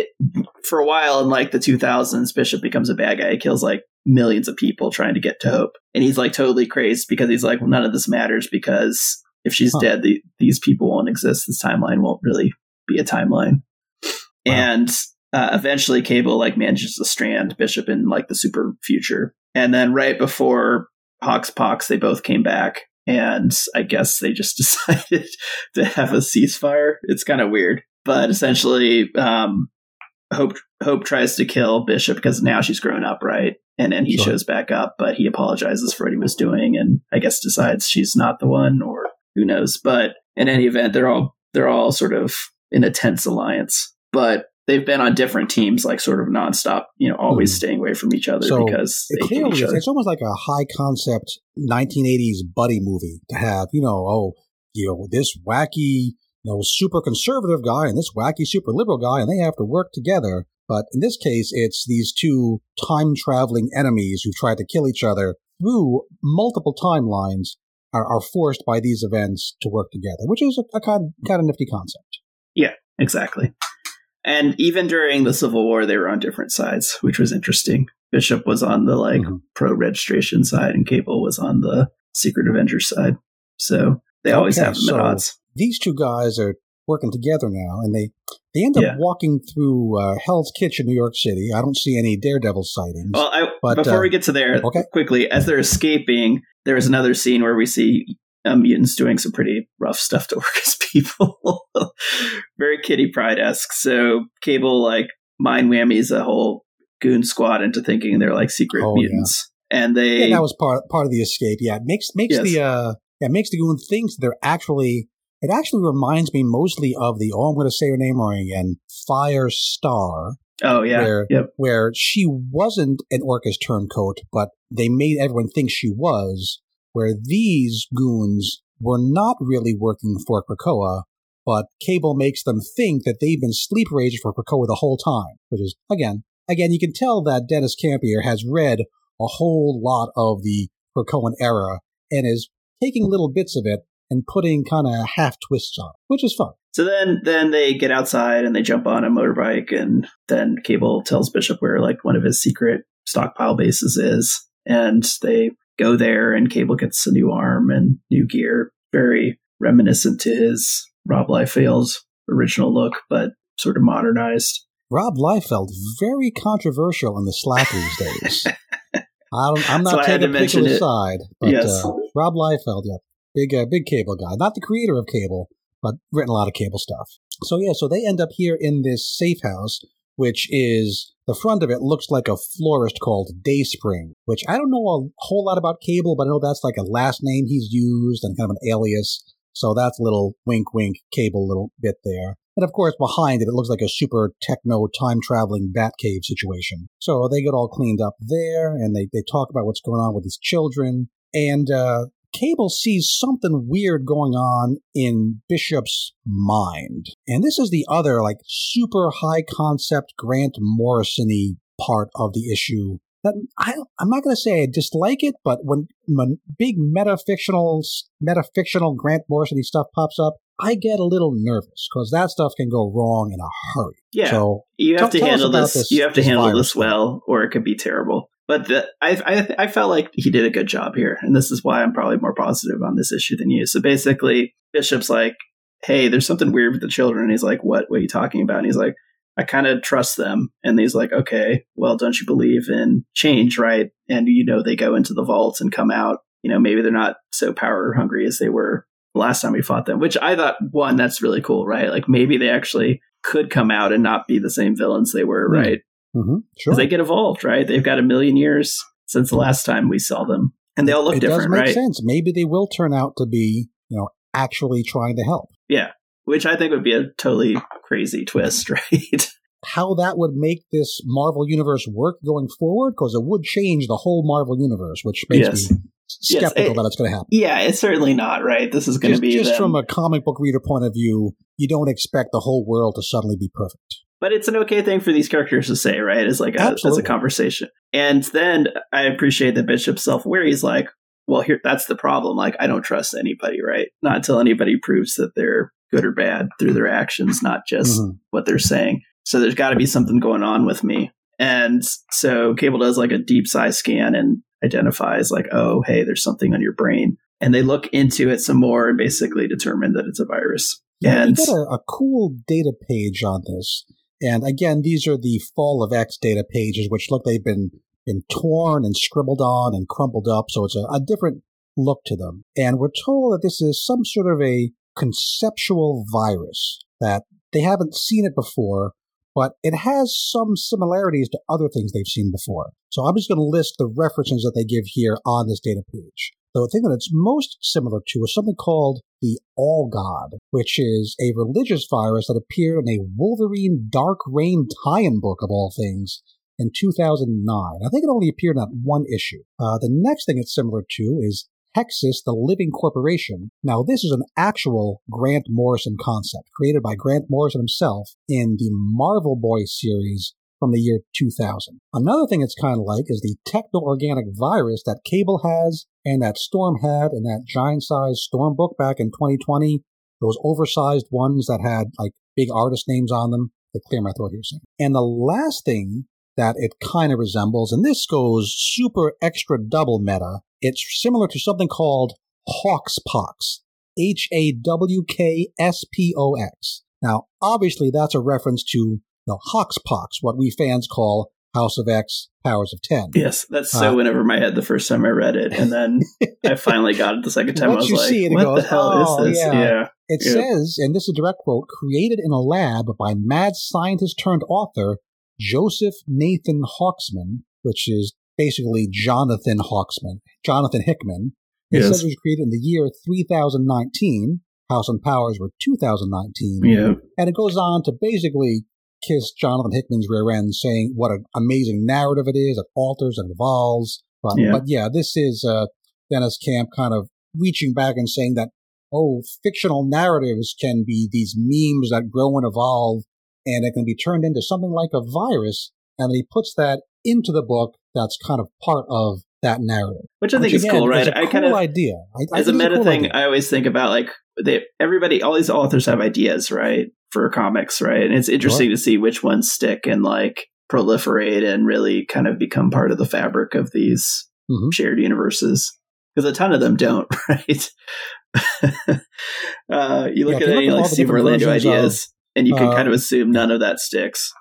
for a while in like the 2000s, Bishop becomes a bad guy. He kills like millions of people trying to get to Hope, and he's like totally crazed because he's like, well, none of this matters because if she's Huh. dead, the, these people won't exist. This timeline won't really be a timeline. Wow. And uh, eventually, Cable like manages to strand Bishop in like the super future, and then right before HoX PoX, they both came back. And I guess they just decided to have a ceasefire. It's kind of weird, but essentially, um, Hope Hope tries to kill Bishop because now she's grown up, right? And then he Sure. shows back up, but he apologizes for what he was doing, and I guess decides she's not the one, or who knows. But in any event, they're all they're all sort of in a tense alliance, but they've been on different teams, like sort of nonstop, you know, always Hmm. staying away from each other So, because they clearly each other. It's almost like a high concept 1980s buddy movie to have, you know, oh, you know, this wacky, you know, super conservative guy and this wacky super liberal guy, and they have to work together. But in this case, it's these two time traveling enemies who try to kill each other through multiple timelines are, are forced by these events to work together, which is a, a kind, kind of nifty concept. Yeah, exactly. And even during the Civil War, they were on different sides, which was interesting. Bishop was on the like Mhm. pro registration side, and Cable was on the Secret Avengers side. So they always Okay, have them so- at odds. these two guys are working together now, and they they end up Yeah. walking through uh, Hell's Kitchen, New York City. I don't see any Daredevil sightings. Well, I, But, before uh, we get to there, okay. quickly, as they're escaping, there is another scene where we see uh, mutants doing some pretty rough stuff to work as people. Very Kitty Pryde esque. So Cable like mind whammies a whole goon squad into thinking they're like secret Oh, yeah. mutants, and they yeah, that was part part of the escape. Yeah, it makes makes Yes. the uh yeah makes the goon think they're actually. It actually reminds me mostly of the oh I'm going to say her name wrong again Firestar oh yeah where yep where she wasn't an Orchis turncoat, but they made everyone think she was. Where these goons were not really working for Krakoa, but Cable makes them think that they've been sleep raging for Krakoa the whole time, which is again, again, you can tell that Deniz Campier has read a whole lot of the Krakoan era and is taking little bits of it and putting kind of half twists on, it, which is fun. So then, then they get outside and they jump on a motorbike, and then Cable tells Bishop where like one of his secret stockpile bases is, and they go there, and Cable gets a new arm and new gear, very reminiscent to his Rob Liefeld's original look, but sort of modernized. Rob Liefeld, very controversial in the Slack these days. I don't, I'm So not had taking a particular it. side, but Yes. uh, Rob Liefeld, yeah, big uh, big cable guy, not the creator of cable, but written a lot of cable stuff. So yeah, so they end up here in this safe house, which is the front of it looks like a florist called Dayspring, which I don't know a whole lot about cable, but I know that's like a last name he's used and kind of an alias. So that's a little wink, wink, cable little bit there. And of course, behind it, it looks like a super techno time traveling Batcave situation. So they get all cleaned up there and they, they talk about what's going on with these children. And uh, Cable sees something weird going on in Bishop's mind. And this is the other, like, super high concept Grant Morrison part of the issue that I, I'm not going to say I dislike it, but when, when big metafictional, metafictional Grant Morrison stuff pops up, I get a little nervous because that stuff can go wrong in a hurry. Yeah, so you have to handle this, this, You have to handle this well, or it could be terrible. But the, I, I, I felt like he did a good job here, and this is why I'm probably more positive on this issue than you. So basically, Bishop's like, "Hey, there's something weird with the children." And he's like, "What? What are you talking about?" And he's like, I kind of trust them. And he's like, okay, well, don't you believe in change, right? And you know, they go into the vaults and come out. You know, maybe they're not so power hungry as they were last time we fought them, which I thought, one, that's really cool, right? Like maybe they actually could come out and not be the same villains they were, right? Mm-hmm. Sure. They get evolved, right? They've got a million years since the last time we saw them. And they all look it different, does make right? sense. Maybe they will turn out to be, you know, actually trying to help. Yeah. Which I think would be a totally crazy twist, right? how that would make this Marvel universe work going forward because it would change the whole Marvel universe, which makes yes. me skeptical yes, it, that it's going to happen. Yeah, it's certainly not right. This is going to be just them. from a comic book reader point of view. You don't expect the whole world to suddenly be perfect. But it's an okay thing for these characters to say, right? It's like a, as a conversation. And then I appreciate that Bishop's self aware. He's like, well, here, that's the problem. Like, I don't trust anybody, right? Not until anybody proves that they're good or bad through their actions, not just mm-hmm. what they're saying. So there's got to be something going on with me. And so Cable does like a deep size scan and identifies like, oh, hey, there's something on your brain. And they look into it some more and basically determine that it's a virus. Yeah, and we got a, a cool data page on this. And again, these are the Fall of X data pages, which look they've been been torn and scribbled on and crumpled up, so it's a, a different look to them. And we're told that this is some sort of a conceptual virus that they haven't seen it before, but it has some similarities to other things they've seen before. So I'm just going to list the references that they give here on this data page. The thing that it's most similar to is something called the All God, which is a religious virus that appeared in a Wolverine Dark Reign tie-in book of all things in 2009. I think it only appeared in that one issue. Uh, the next thing it's similar to is Hexus, the Living Corporation. Now, this is an actual Grant Morrison concept created by Grant Morrison himself in the Marvel Boy series from the year 2000. Another thing it's kind of like is the techno-organic virus that Cable has and that Storm had and that giant-sized Storm book back in 2020. Those oversized ones that had like big artist names on them. To clear my throat here. And the last thing that it kind of resembles, and this goes super extra double meta, it's similar to something called Hawkspox. H A W K S P O X. Now, obviously, that's a reference to know, Hawkspox, what we fans call House of X, Powers of Ten. Yes, that's so uh, went over my head the first time I read it, and then I finally got it the second time. Once I was you like, see it, "What it goes, the hell oh, is this?" Yeah. yeah. It says, and this is a direct quote, created in a lab by mad scientist turned author Joseph Nathan Hawksman, which is basically Jonathan Hawksman, Jonathan Hickman. It Yes. says it was created in the year 3019. House and Powers were 2019. Yeah. And it goes on to basically kiss Jonathan Hickman's rear end, saying what an amazing narrative it is. It alters and evolves. But Yeah. but yeah, this is uh, Deniz Camp kind of reaching back and saying that oh, fictional narratives can be these memes that grow and evolve, and it can be turned into something like a virus. And he puts that into the book. That's kind of part of that narrative. Which I think Which, is again, cool, right? A I cool kind of idea. I, I as a meta cool thing, idea. I always think about like they everybody, all these authors have ideas, right, for comics, right? And it's interesting to see which ones stick and like proliferate and really kind of become part of the fabric of these Mhm. shared universes. Because a ton of them don't, right? uh, you look Yeah, at any like Steve Orlando versions of, ideas, and you can uh, kind of assume none of that sticks.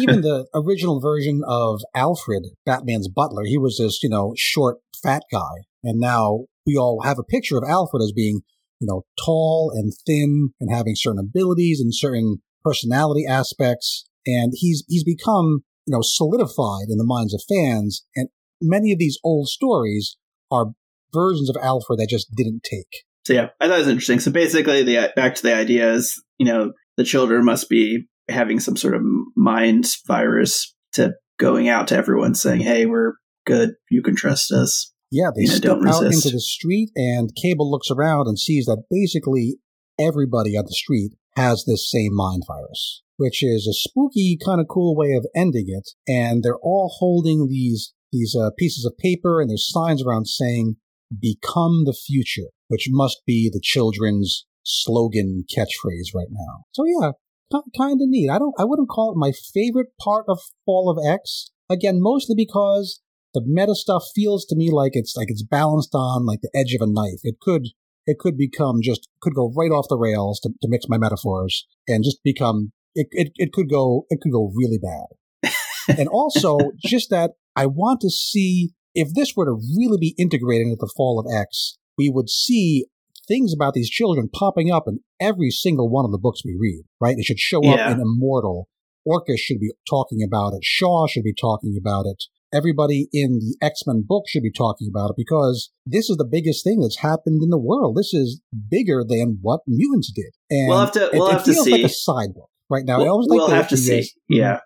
Even the original version of Alfred, Batman's butler, he was this, you know, short, fat guy. And now we all have a picture of Alfred as being, you know, tall and thin and having certain abilities and certain personality aspects. And he's, he's become, you know, solidified in the minds of fans. And many of these old stories are versions of Alfred that just didn't take. So yeah, I thought it was interesting. So basically, the back to the idea is, you know, the children must be having some sort of mind virus to going out to everyone saying, "Hey, we're good. You can trust us." Yeah, they You know, step don't out resist. into the street, and Cable looks around and sees that basically everybody on the street has this same mind virus, which is a spooky, kind of cool way of ending it. And they're all holding these these uh, pieces of paper, and there's signs around saying "Become the future," which must be the children's slogan catchphrase right now. So yeah, kind of neat. I don't, I wouldn't call it my favorite part of Fall of X. Again, mostly because the meta stuff feels to me like it's like it's balanced on like the edge of a knife. It could it could become just could go right off the rails to, to mix my metaphors and just become it, it it could go it could go really bad. and also just that I want to see if this were to really be integrated into the fall of X, we would see things about these children popping up in every single one of the books we read, right? It should show Yeah. up in Immortal. Orchis should be talking about it. Shaw should be talking about it everybody in the X-Men book should be talking about it because this is the biggest thing that's happened in the world. This is bigger than what mutants did. And We'll have to- we'll it, have to feels like see. a side book right now. I we'll always like we'll have to see. uh, Yeah.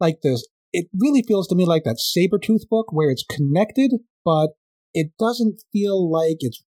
like this. It really feels to me like that Sabretooth book where it's connected, but it doesn't feel like it's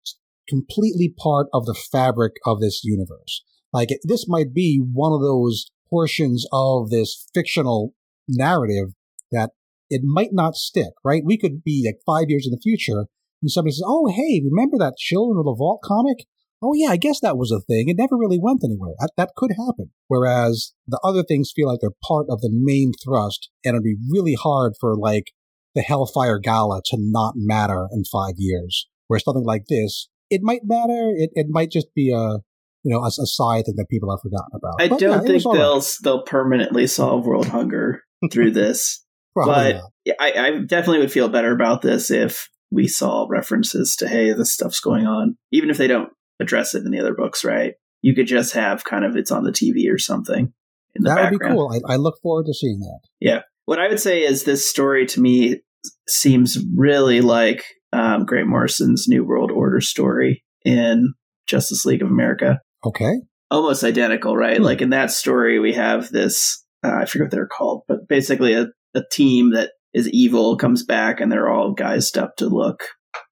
completely part of the fabric of this universe. Like this might be one of those portions of this fictional narrative that it might not stick, right? We could be like five years in the future and somebody says, Oh, hey, remember that Children of the Vault comic? Oh yeah, I guess that was a thing. It never really went anywhere. That, that could happen. Whereas the other things feel like they're part of the main thrust and it'd be really hard for like the Hellfire Gala to not matter in five years. Where something like this, it might matter. It, it might just be a, you know, a, a side thing that people have forgotten about. I But, don't yeah, think all right. they'll they'll permanently solve world hunger through this. Probably but I, I definitely would feel better about this if we saw references to hey, this stuff's going on, even if they don't address it in the other books. Right? You could just have kind of it's on the TV or something in the That would be cool. I, I look forward to seeing that. Yeah. What I would say is this story to me seems really like um, Grant Morrison's New World Order story in Justice League of America. Okay. almost identical, right? Hmm. Like in that story, we have this, uh, I forget what they're called, but basically a, a team that is evil comes back and they're all guised up to look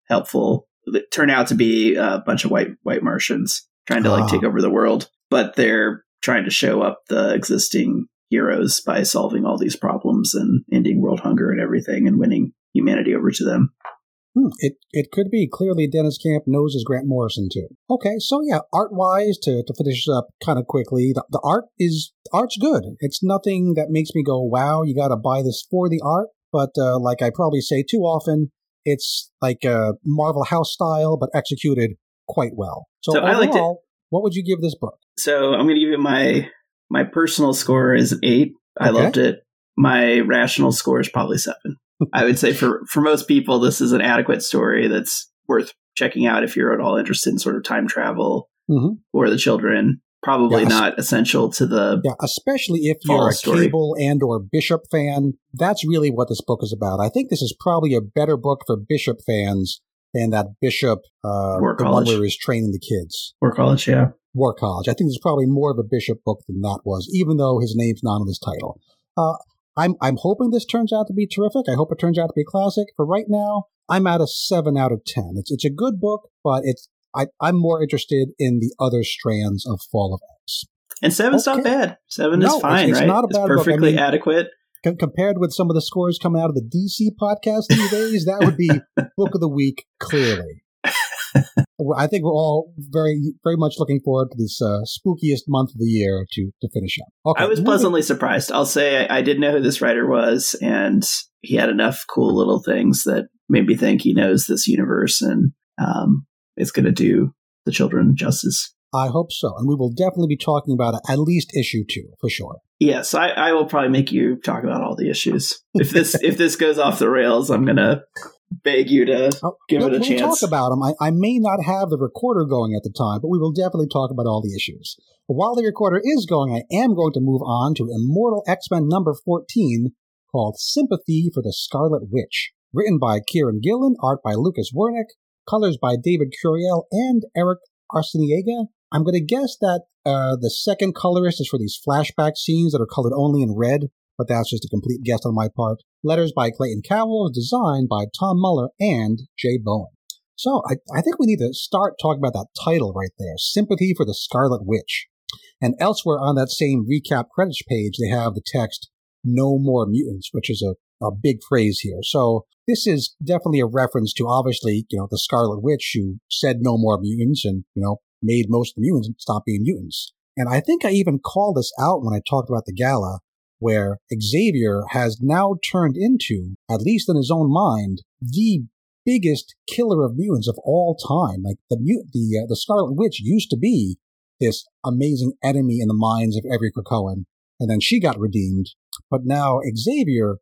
helpful. They turn out to be a bunch of white, white Martians trying to like Ah. take over the world, but they're trying to show up the existing heroes by solving all these problems and ending world hunger and everything and winning humanity over to them. Hmm, it it could be. Clearly, Deniz Camp knows his Grant Morrison too. Okay, so yeah, art wise, to, to finish up kind of quickly, the, the art is art's good. It's nothing that makes me go, "Wow, you got to buy this for the art." But uh, like I probably say too often, it's like a Marvel House style, but executed quite well. So, So I overall, liked it. what would you give this book? So I'm going to give you my my personal score is eight. I loved it. My rational score is probably seven. I would say for for most people, this is an adequate story that's worth checking out if you're at all interested in sort of time travel Mhm. or the children. Probably Yes. not essential to the Yeah, especially if you're a story. Cable and or Bishop fan, that's really what this book is about. I think this is probably a better book for Bishop fans than that Bishop, uh, War the one College. where he's training the kids. War College. Yeah, War College. I think it's probably more of a Bishop book than that was, even though his name's not on his title. Uh, I'm I'm hoping this turns out to be terrific. I hope it turns out to be a classic. For right now, I'm at a seven out of ten. It's it's a good book, but it's I, I'm more interested in the other strands of Fall of X. and seven's not bad. Seven No, is fine, it's right? not a bad book. I perfectly mean- adequate. Com- compared with some of the scores coming out of the DC podcast these days, that would be book of the week clearly. I think we're all very, very much looking forward to this uh, spookiest month of the year to to finish up. Okay, I was pleasantly surprised. I'll say I, I did know who this writer was, and he had enough cool little things that made me think he knows this universe and um, is going to do the children justice. I hope so, and we will definitely be talking about it at least issue two for sure. Yes, I, I will probably make you talk about all the issues. If this if this goes off the rails, I'm going to beg you to Oh, Give we'll, it a we'll chance. talk about them. I, I may not have the recorder going at the time, but we will definitely talk about all the issues. But while the recorder is going, I am going to move on to Immortal X-Men number 14 called Sympathy for the Scarlet Witch. Written by Kieron Gillen, art by Lucas Werneck, colors by David Curiel and Eric Arciniega. I'm going to guess that uh, the second colorist is for these flashback scenes that are colored only in red, but that's just a complete guess on my part. Letters by Clayton Cowles, designed by Tom Muller and Jay Bowen. So I, I think we need to start talking about that title right there, Sympathy for the Scarlet Witch. And elsewhere on that same recap credits page, they have the text, No More Mutants, which is a, a big phrase here. So this is definitely a reference to obviously, you know, the Scarlet Witch who said no more mutants and, you know, made most of the mutants stop being mutants. And I think I even called this out when I talked about the gala, where Xavier has now turned into, at least in his own mind, the biggest killer of mutants of all time. Like the the uh, the Scarlet Witch used to be this amazing enemy in the minds of every Krakoan, and then she got redeemed. But now Xavier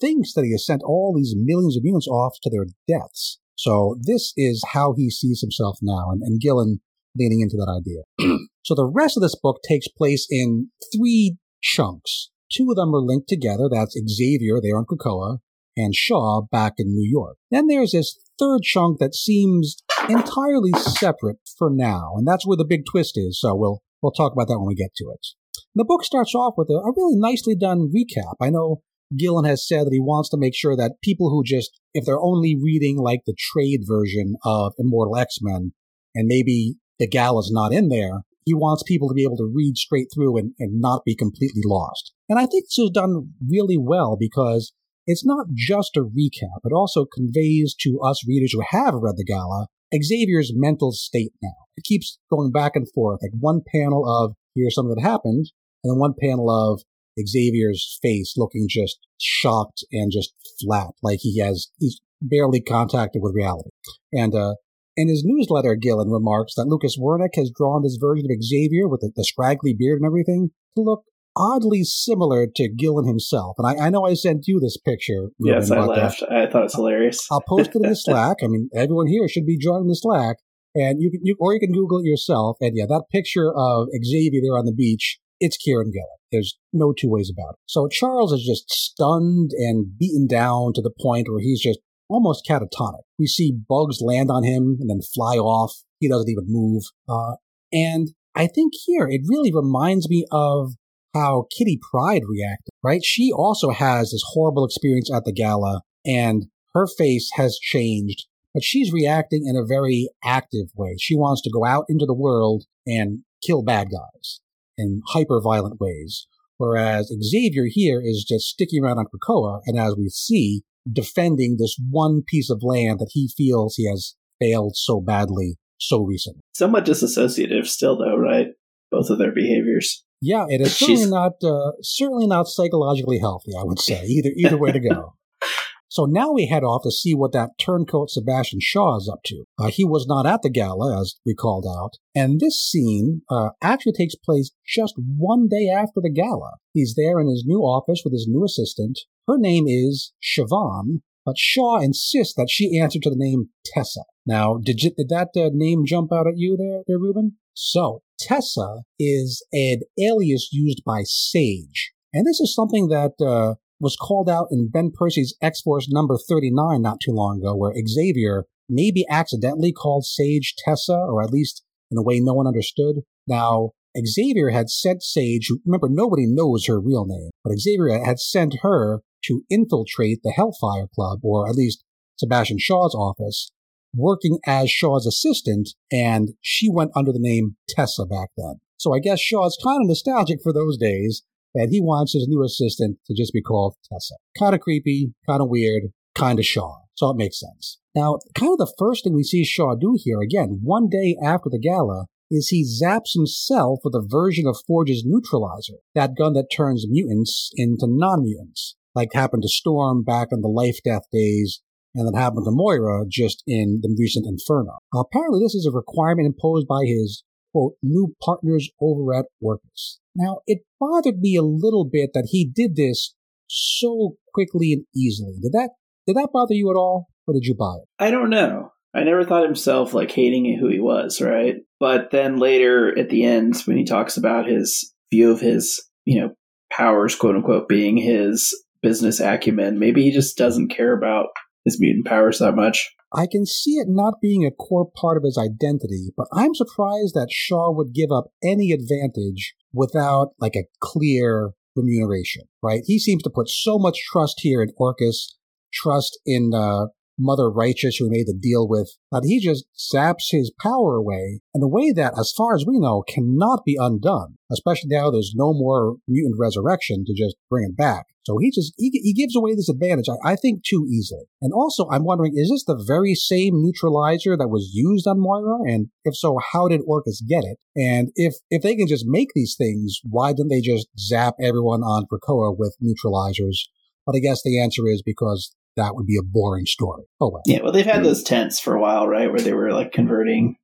thinks that he has sent all these millions of mutants off to their deaths. So this is how he sees himself now, and, and Gillen leaning into that idea. so the rest of this book takes place in three chunks. Two of them are linked together. That's Xavier there on Krakoa and Shaw back in New York. Then there's this third chunk that seems entirely separate for now, and that's where the big twist is. So we'll we'll talk about that when we get to it. The book starts off with a, a really nicely done recap. I know Gillen has said that he wants to make sure that people who just, if they're only reading like the trade version of Immortal X Men, and maybe the Gala's not in there, he wants people to be able to read straight through and, and not be completely lost. And I think this is done really well because it's not just a recap, it also conveys to us readers who have read the Gala Xavier's mental state now. It keeps going back and forth, like one panel of here's something that happened, and then one panel of Xavier's face looking just shocked and just flat, like he has he's barely contacted with reality. And uh, in his newsletter, Gillen remarks that Lucas Werneck has drawn this version of Xavier with the, the scraggly beard and everything to look oddly similar to Gillen himself. And I, I know I sent you this picture. Ruben, yes, I laughed. I thought it was hilarious. I'll post it in the Slack. I mean, everyone here should be joining the Slack. And you can, you, or you can Google it yourself. And yeah, that picture of Xavier there on the beach, it's Kieron Gillen. There's no two ways about it. So Charles is just stunned and beaten down to the point where he's just almost catatonic. We see bugs land on him and then fly off. He doesn't even move. Uh, and I think here it really reminds me of how Kitty Pryde reacted, right? She also has this horrible experience at the gala and her face has changed, but she's reacting in a very active way. She wants to go out into the world and kill bad guys in hyper violent ways. Whereas Xavier here is just sticking around on Krakoa and as we see, defending this one piece of land that he feels he has failed so badly so recently. Somewhat disassociative still though, right? Both of their behaviors. Yeah, it is certainly not uh, certainly not psychologically healthy. I would say either either way to go. So now we head off to see what that turncoat Sebastian Shaw is up to. Uh, he was not at the gala, as we called out, and this scene uh, actually takes place just one day after the gala. He's there in his new office with his new assistant. Her name is Siobhan, but Shaw insists that she answer to the name Tessa. Now, did, you, did that uh, name jump out at you there, there, Ruben? So, Tessa is an alias used by Sage. And this is something that uh, was called out in Ben Percy's X Force number 39 not too long ago, where Xavier maybe accidentally called Sage Tessa, or at least in a way no one understood. Now, Xavier had sent Sage, remember, nobody knows her real name, but Xavier had sent her to infiltrate the Hellfire Club, or at least Sebastian Shaw's office, working as Shaw's assistant, and she went under the name Tessa back then. So I guess Shaw's kind of nostalgic for those days, and he wants his new assistant to just be called Tessa. Kind of creepy, kind of weird, kind of Shaw. So it makes sense. Now, kind of the first thing we see Shaw do here, again, one day after the gala, is he zaps himself with a version of Forge's neutralizer, that gun that turns mutants into non-mutants, like happened to Storm back in the Life Death days and that happened to Moira just in the recent Inferno. apparently, this is a requirement imposed by his, quote, new partners over at Orchis. Now, it bothered me a little bit that he did this so quickly and easily. Did that did that bother you at all, or did you buy it? I don't know. I never thought himself like hating who he was, right? But then later at the end, when he talks about his view of his, you know, powers, quote unquote, being his business acumen, maybe he just doesn't care about his mutant powers that much. I can see it not being a core part of his identity, but I'm surprised that Shaw would give up any advantage without like a clear remuneration, right? He seems to put so much trust here in Orchis, trust in uh, Mother Righteous, who he made the deal with, that he just zaps his power away in a way that, as far as we know, cannot be undone, especially now there's no more mutant resurrection to just bring it back. So he just, he, he gives away this advantage, I, I think, too easily. And also, I'm wondering, is this the very same neutralizer that was used on Moira? And if so, how did Orchis get it? And if, if they can just make these things, why didn't they just zap everyone on Krakoa with neutralizers? But I guess the answer is because that would be a boring story. Oh well. Yeah, well, they've had those tents for a while, right, where they were like converting.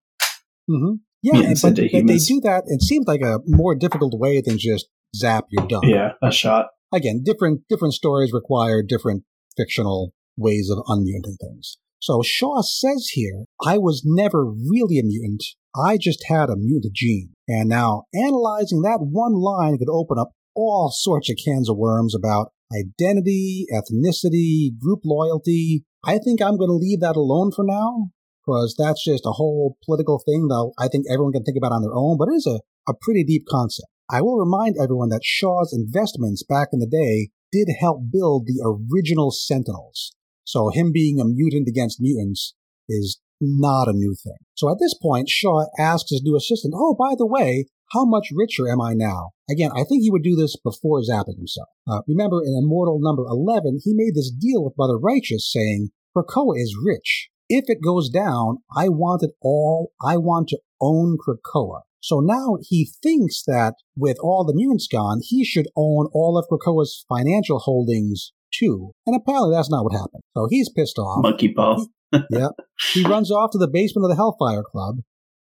Mm-hmm. Yeah, but they, they do that. It seems like a more difficult way than just zap, you're done. Yeah, a shot. Again, different different stories require different fictional ways of unmuting things. So Shaw says here, I was never really a mutant. I just had a mutant gene. And now analyzing that one line could open up all sorts of cans of worms about identity, ethnicity, group loyalty. I think I'm going to leave that alone for now because that's just a whole political thing that I think everyone can think about on their own, but it is a, a pretty deep concept. I will remind everyone that Shaw's investments back in the day did help build the original Sentinels. So him being a mutant against mutants is not a new thing. So at this point, Shaw asks his new assistant, Oh, by the way, how much richer am I now? Again, I think he would do this before zapping himself. Uh, remember, in Immortal number 11, he made this deal with Brother Righteous saying, Krakoa is rich. If it goes down, I want it all. I want to own Krakoa. So now he thinks that with all the mutants gone, he should own all of Krakoa's financial holdings too. And apparently that's not what happened. So he's pissed off. Monkey paw. yep. He runs off to the basement of the Hellfire Club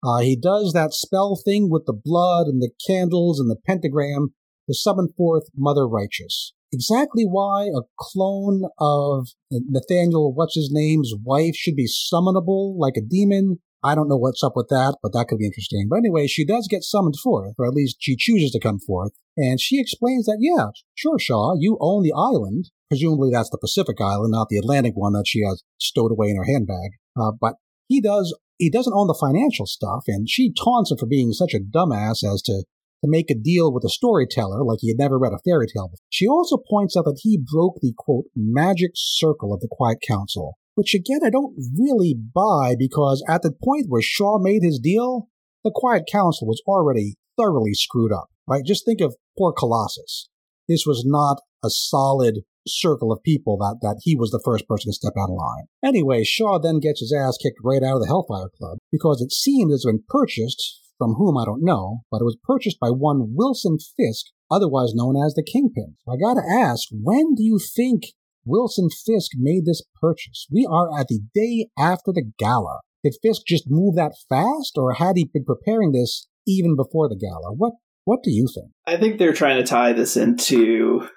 uh, he does that spell thing with the blood and the candles and the pentagram to summon forth Mother Righteous. Exactly why a clone of Nathaniel, what's his name's wife should be summonable like a demon, I don't know what's up with that, but that could be interesting. But anyway, she does get summoned forth, or at least she chooses to come forth, and she explains that, yeah, sure, Shaw, you own the island. Presumably that's the Pacific Island, not the Atlantic one that she has stowed away in her handbag. Uh, but he does he doesn't own the financial stuff, and she taunts him for being such a dumbass as to, to make a deal with a storyteller like he had never read a fairy tale before. She also points out that he broke the quote magic circle of the Quiet Council, which again I don't really buy because at the point where Shaw made his deal, the Quiet Council was already thoroughly screwed up. Right? Just think of poor Colossus. This was not a solid circle of people that, that he was the first person to step out of line. Anyway, Shaw then gets his ass kicked right out of the Hellfire Club because it seems it's been purchased from whom I don't know, but it was purchased by one Wilson Fisk, otherwise known as the Kingpin. So I gotta ask, when do you think Wilson Fisk made this purchase? We are at the day after the gala. Did Fisk just move that fast, or had he been preparing this even before the gala? What what do you think? I think they're trying to tie this into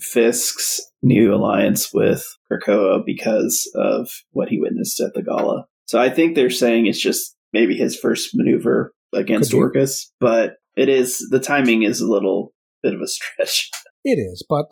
Fisk's new alliance with Krakoa because of what he witnessed at the gala. So I think they're saying it's just maybe his first maneuver against Orchis, but it is the timing is a little bit of a stretch. It is, but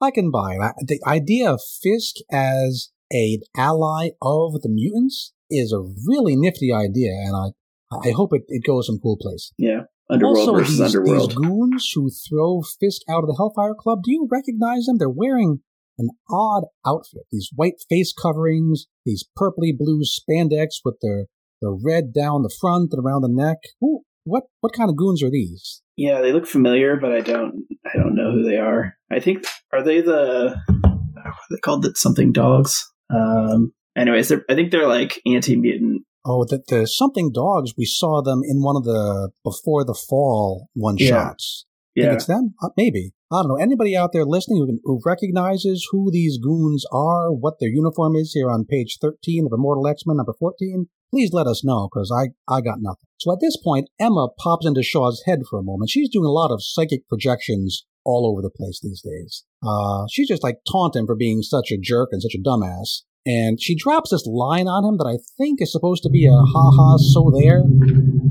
I can buy it. The idea of Fisk as an ally of the mutants is a really nifty idea, and I I hope it, it goes some cool place. Yeah. Underworld also, versus these, Underworld. These goons who throw Fisk out of the Hellfire Club, do you recognize them? They're wearing an odd outfit. These white face coverings, these purpley blue spandex with the the red down the front and around the neck. Ooh, what what kind of goons are these? Yeah, they look familiar, but I don't I don't know who they are. I think are they the are they called it something dogs? Um, anyways, I think they're like anti mutant Oh, the, the something dogs. We saw them in one of the before the fall one shots. Yeah. Think it's them? Uh, maybe. I don't know. Anybody out there listening who, can, who recognizes who these goons are, what their uniform is here on page 13 of Immortal X-Men number 14, please let us know because I, I got nothing. So at this point, Emma pops into Shaw's head for a moment. She's doing a lot of psychic projections all over the place these days. Uh, she's just like taunting for being such a jerk and such a dumbass. And she drops this line on him that I think is supposed to be a ha ha so there.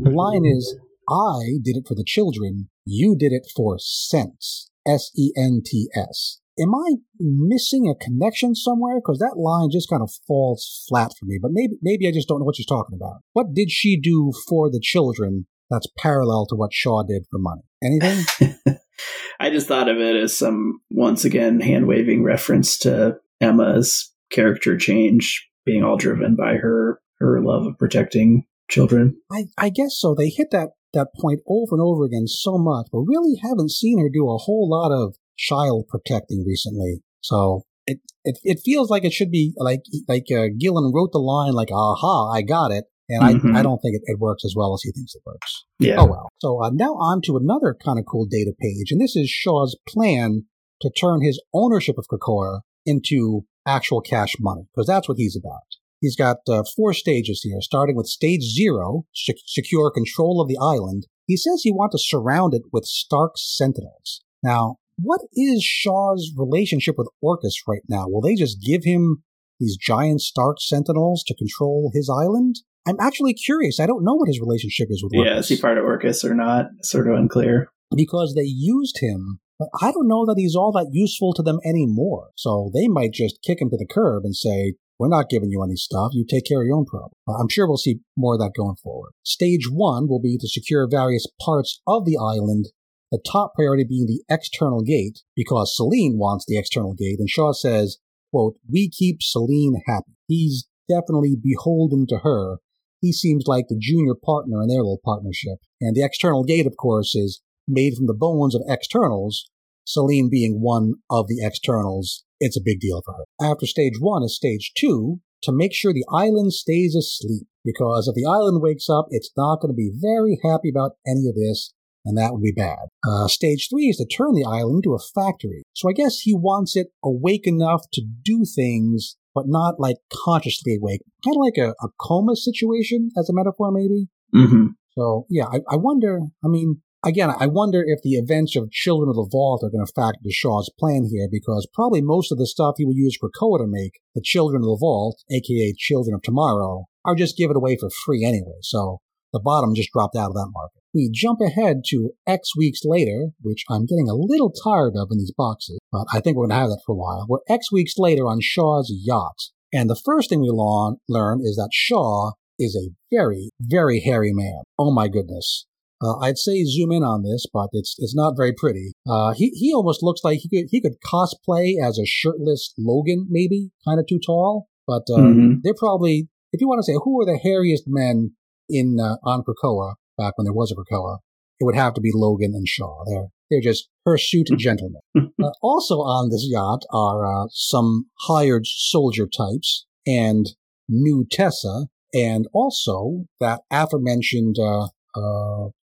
The line is, I did it for the children, you did it for sense. S E N T S. am I missing a connection somewhere? Because that line just kind of falls flat for me. But maybe maybe I just don't know what she's talking about. What did she do for the children that's parallel to what Shaw did for money? Anything? I just thought of it as some once again hand waving reference to Emma's character change being all driven by her her love of protecting children. I, I guess so. They hit that that point over and over again so much, but really haven't seen her do a whole lot of child protecting recently. So it it, it feels like it should be like like uh, Gillen wrote the line like "Aha, I got it," and mm-hmm. I I don't think it, it, works as well as he thinks it works. Yeah. Oh well. So uh, now on to another kind of cool data page, and this is Shaw's plan to turn his ownership of Krakoa into actual cash money because that's what he's about. He's got uh, four stages here, starting with stage zero, sec- secure control of the island. He says he wants to surround it with Stark sentinels. Now, what is Shaw's relationship with Orchis right now? Will they just give him these giant Stark sentinels to control his island? I'm actually curious. I don't know what his relationship is with Orchis. Yeah, is he part of Orchis or not? Sort of unclear. Because they used him, but I don't know that he's all that useful to them anymore. So they might just kick him to the curb and say, we're not giving you any stuff. You take care of your own problem. I'm sure we'll see more of that going forward. Stage one will be to secure various parts of the island, the top priority being the external gate, because Selene wants the external gate, and Shaw says, quote, we keep Selene happy. He's definitely beholden to her. He seems like the junior partner in their little partnership. And the external gate, of course, is made from the bones of externals, Selene being one of the externals it's a big deal for her. After stage one is stage two to make sure the island stays asleep. Because if the island wakes up, it's not going to be very happy about any of this, and that would be bad. Uh, stage three is to turn the island into a factory. So I guess he wants it awake enough to do things, but not like consciously awake. Kind of like a, a coma situation as a metaphor, maybe. Mm-hmm. So yeah, I, I wonder. I mean, Again, I wonder if the events of Children of the Vault are going to factor into Shaw's plan here, because probably most of the stuff he would use Krakoa to make, the Children of the Vault, aka Children of Tomorrow, are just given away for free anyway, so the bottom just dropped out of that market. We jump ahead to X weeks later, which I'm getting a little tired of in these boxes, but I think we're going to have that for a while. We're X weeks later on Shaw's yacht. And the first thing we learn is that Shaw is a very, very hairy man. Oh my goodness. Uh, I'd say zoom in on this, but it's it's not very pretty. Uh, he he almost looks like he could he could cosplay as a shirtless Logan, maybe kind of too tall. But uh, mm-hmm. they're probably if you want to say who are the hairiest men in uh, on Krakoa back when there was a Krakoa, it would have to be Logan and Shaw. They're they're just hirsute gentlemen. Uh, also on this yacht are uh, some hired soldier types and new Tessa, and also that aforementioned uh,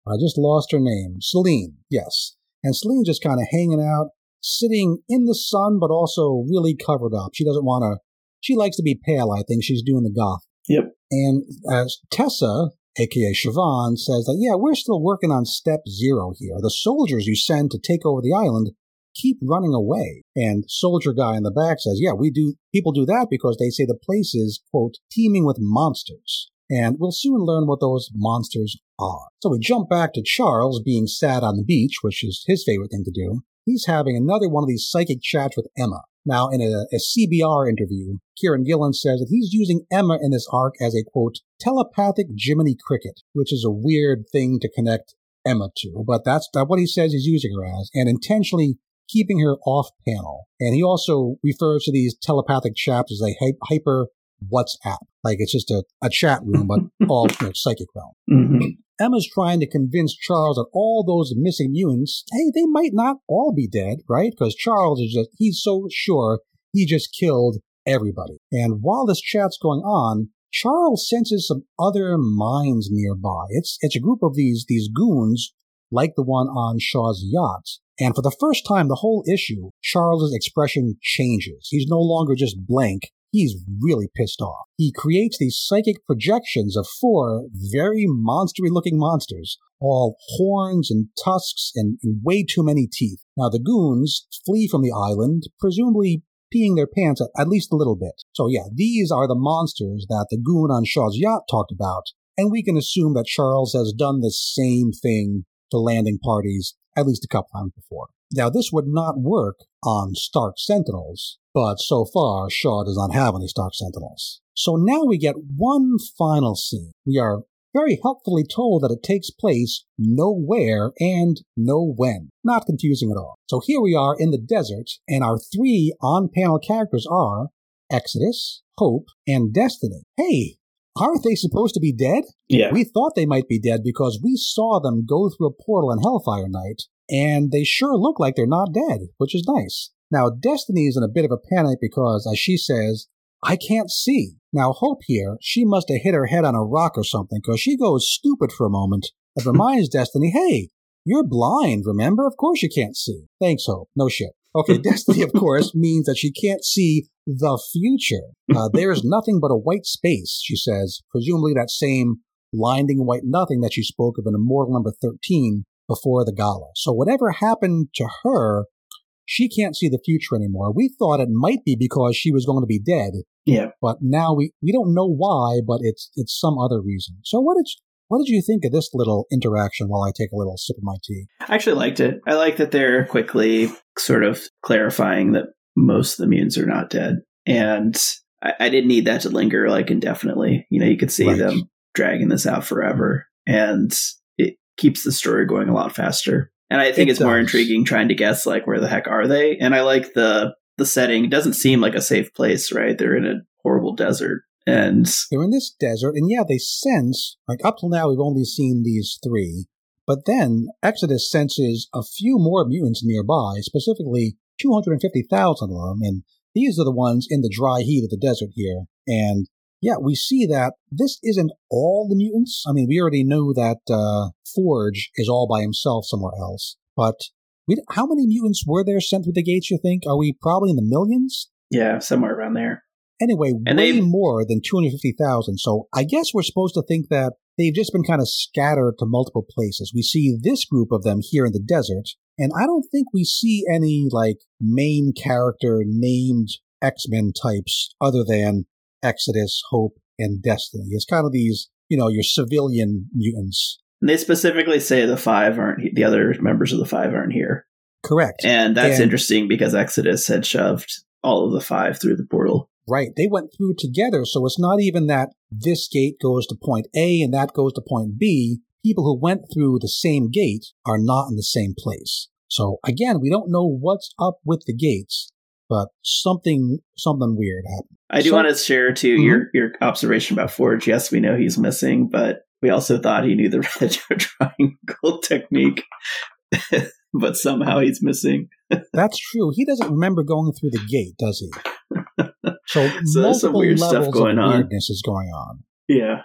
I just lost her name. Selene, yes. And Selene just kind of hanging out, sitting in the sun, but also really covered up. She doesn't want to, she likes to be pale, I think. She's doing the goth. Yep. And as Tessa, aka Siobhan, says that, yeah, we're still working on step zero here. The soldiers you send to take over the island keep running away. And soldier guy in the back says, yeah, we do, people do that because they say the place is, quote, teeming with monsters and we'll soon learn what those monsters are. So we jump back to Charles being sad on the beach, which is his favorite thing to do. He's having another one of these psychic chats with Emma. Now, in a, a CBR interview, Kieron Gillen says that he's using Emma in this arc as a quote, telepathic Jiminy Cricket, which is a weird thing to connect Emma to, but that's what he says he's using her as, and intentionally keeping her off panel. And he also refers to these telepathic chaps as a hyper WhatsApp. Like it's just a, a chat room, but all you know, psychic realm. Mm-hmm. Emma's trying to convince Charles that all those missing mutants, hey, they might not all be dead, right? Because Charles is just, he's so sure he just killed everybody. And while this chat's going on, Charles senses some other minds nearby. It's, it's a group of these, these goons, like the one on Shaw's yacht. And for the first time, the whole issue, Charles's expression changes. He's no longer just blank he's really pissed off. He creates these psychic projections of four very monstery looking monsters, all horns and tusks and, and way too many teeth. Now the goons flee from the island, presumably peeing their pants at, at least a little bit. So yeah, these are the monsters that the goon on Shaw's yacht talked about, and we can assume that Charles has done the same thing to landing parties at least a couple times before. Now, this would not work on Stark Sentinels, but so far, Shaw does not have any Stark Sentinels. So now we get one final scene. We are very helpfully told that it takes place nowhere and no when. Not confusing at all. So here we are in the desert, and our three on panel characters are Exodus, Hope, and Destiny. Hey, aren't they supposed to be dead? Yeah. We thought they might be dead because we saw them go through a portal in Hellfire Night, and they sure look like they're not dead, which is nice. Now, Destiny is in a bit of a panic because, as she says, I can't see. Now, Hope here, she must have hit her head on a rock or something because she goes stupid for a moment and reminds Destiny, hey, you're blind, remember? Of course you can't see. Thanks, Hope. No shit. Okay, Destiny, of course, means that she can't see the future. Uh, there's nothing but a white space, she says, presumably that same blinding white nothing that she spoke of in Immortal number 13 before the gala. So whatever happened to her, she can't see the future anymore. We thought it might be because she was going to be dead, Yeah. but now we, we don't know why, but it's it's some other reason. So what did what did you think of this little interaction while I take a little sip of my tea? I actually liked it. I like that they're quickly sort of clarifying that most of the mutants are not dead. And I, I didn't need that to linger like indefinitely. You know, you could see Right. them dragging this out forever. And keeps the story going a lot faster. And I think It it's more intriguing trying to guess like where the heck are they? And I like the the setting. It doesn't seem like a safe place, right? They're in a horrible desert. And They're in this desert, and yeah, they sense, like up till now, we've only seen these three. But then Exodus senses a few more mutants nearby, specifically 250,000 of them, and these are the ones in the dry heat of the desert here. And yeah, we see that this isn't all the mutants. I mean, we already know that uh, Forge is all by himself somewhere else. But we, how many mutants were there sent through the gates, you think? Are we probably in the millions? yeah, somewhere around there. Anyway, And way they- more than 250,000. So I guess we're supposed to think that they've just been kind of scattered to multiple places. We see this group of them here in the desert, and I don't think we see any like main character named X-Men types other than Exodus, Hope, and Destiny. It's kind of these, you know, your civilian mutants. And they specifically say the five aren't the other members of the five aren't here. Correct. And that's And- interesting because Exodus had shoved all of the five through the portal. Right. They went through together, so it's not even that this gate goes to point A and that goes to point B. People who went through the same gate are not in the same place. So again, we don't know what's up with the gates, but something something weird happened. I do So- want to share too Mhm. your your observation about Forge. Yes, we know he's missing, but we also thought he knew the red triangle technique. but somehow he's missing. That's true. He doesn't remember going through the gate, does he? So, So there's some multiple weird stuff levels going of on. weirdness is going on. Yeah.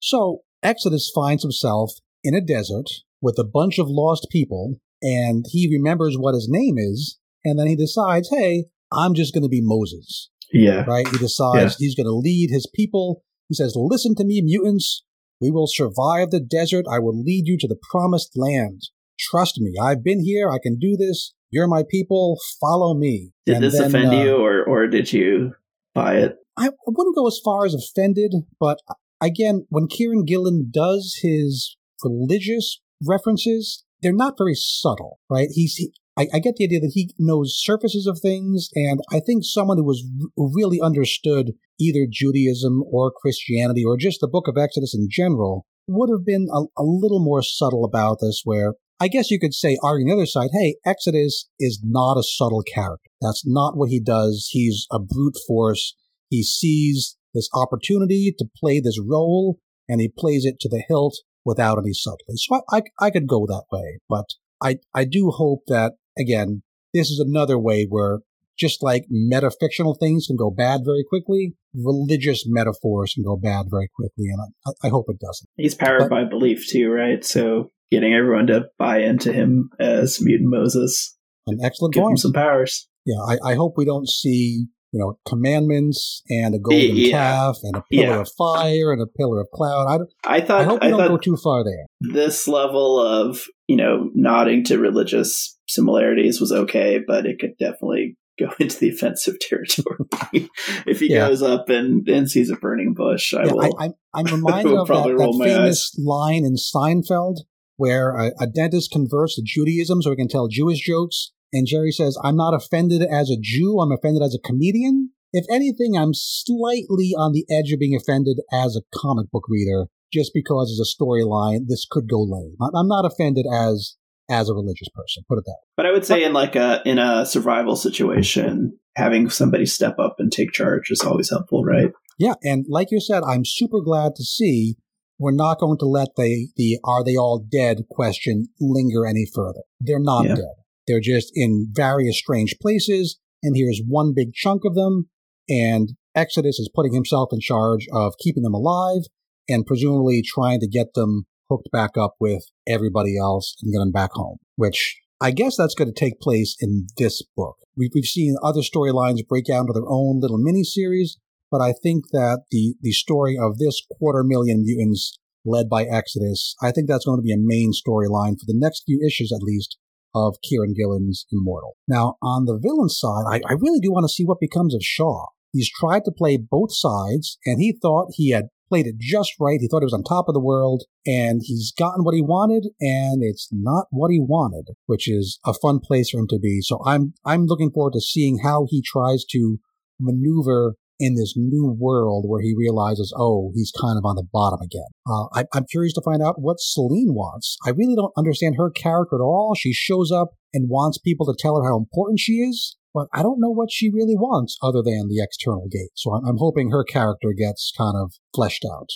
So Exodus finds himself in a desert with a bunch of lost people, and he remembers what his name is, and then he decides, hey, I'm just going to be Moses, Yeah. right? He decides he's going to lead his people. He says, listen to me, mutants. We will survive the desert. I will lead you to the promised land. Trust me. I've been here. I can do this. You're my people. Follow me. Did And this then, offend uh, you or or did you buy it? I, I wouldn't go as far as offended, but again, when Kieron Gillen does his religious references, they're not very subtle, right? He's, he, I, I get the idea that he knows surfaces of things, and I think someone who was really understood either Judaism or Christianity or just the Book of Exodus in general would have been a, a little more subtle about this. Where I guess you could say, arguing the other side, hey, Exodus is not a subtle character. That's not what he does. He's a brute force. He sees this opportunity to play this role and he plays it to the hilt without any subtlety. So I, I, I could go that way, but I, I do hope that, again, this is another way where just like metafictional things can go bad very quickly, religious metaphors can go bad very quickly, and I, I hope it doesn't. He's powered But- by belief too, right? So getting everyone to buy into him as mutant Moses, An excellent give him point. some powers. Yeah, I, I hope we don't see, you know, commandments and a golden Yeah. calf and a pillar Yeah. of fire and a pillar of cloud. I, I thought I hope we I don't go too far there. this level of you know nodding to religious similarities was okay, but it could definitely go into the offensive territory. if he Yeah. goes up and, and sees a burning bush, I yeah, will. I, I'm, I'm reminded will of that, that famous line in Seinfeld where a, a dentist converts to Judaism so he can tell Jewish jokes. And Jerry says, I'm not offended as a Jew, I'm offended as a comedian. If anything, I'm slightly on the edge of being offended as a comic book reader, just because as a storyline, this could go lame. I'm not offended as as a religious person. Put it that way. But I would say in like a in a survival situation, having somebody step up and take charge is always helpful, right? Yeah, and like you said, I'm super glad to see we're not going to let the the are they all dead question linger any further. They're not yeah. dead. They're just in various strange places, and here's one big chunk of them, and Exodus is putting himself in charge of keeping them alive and presumably trying to get them hooked back up with everybody else and get them back home, which I guess that's going to take place in this book. We've, we've seen other storylines break out into their own little mini series, but I think that the, the story of this quarter million mutants led by Exodus, I think that's going to be a main storyline for the next few issues at least of Kieron Gillen's Immortal. Now, on the villain side, I, I really do want to see what becomes of Shaw. He's tried to play both sides, and he thought he had played it just right. He thought he was on top of the world, and he's gotten what he wanted, and it's not what he wanted, which is a fun place for him to be. So I'm I'm looking forward to seeing how he tries to maneuver in this new world where he realizes, oh, he's kind of on the bottom again. Uh, I, I'm curious to find out what Selene wants. I really don't understand her character at all. She shows up and wants people to tell her how important she is, but I don't know what she really wants other than the external gate. So I'm, I'm hoping her character gets kind of fleshed out.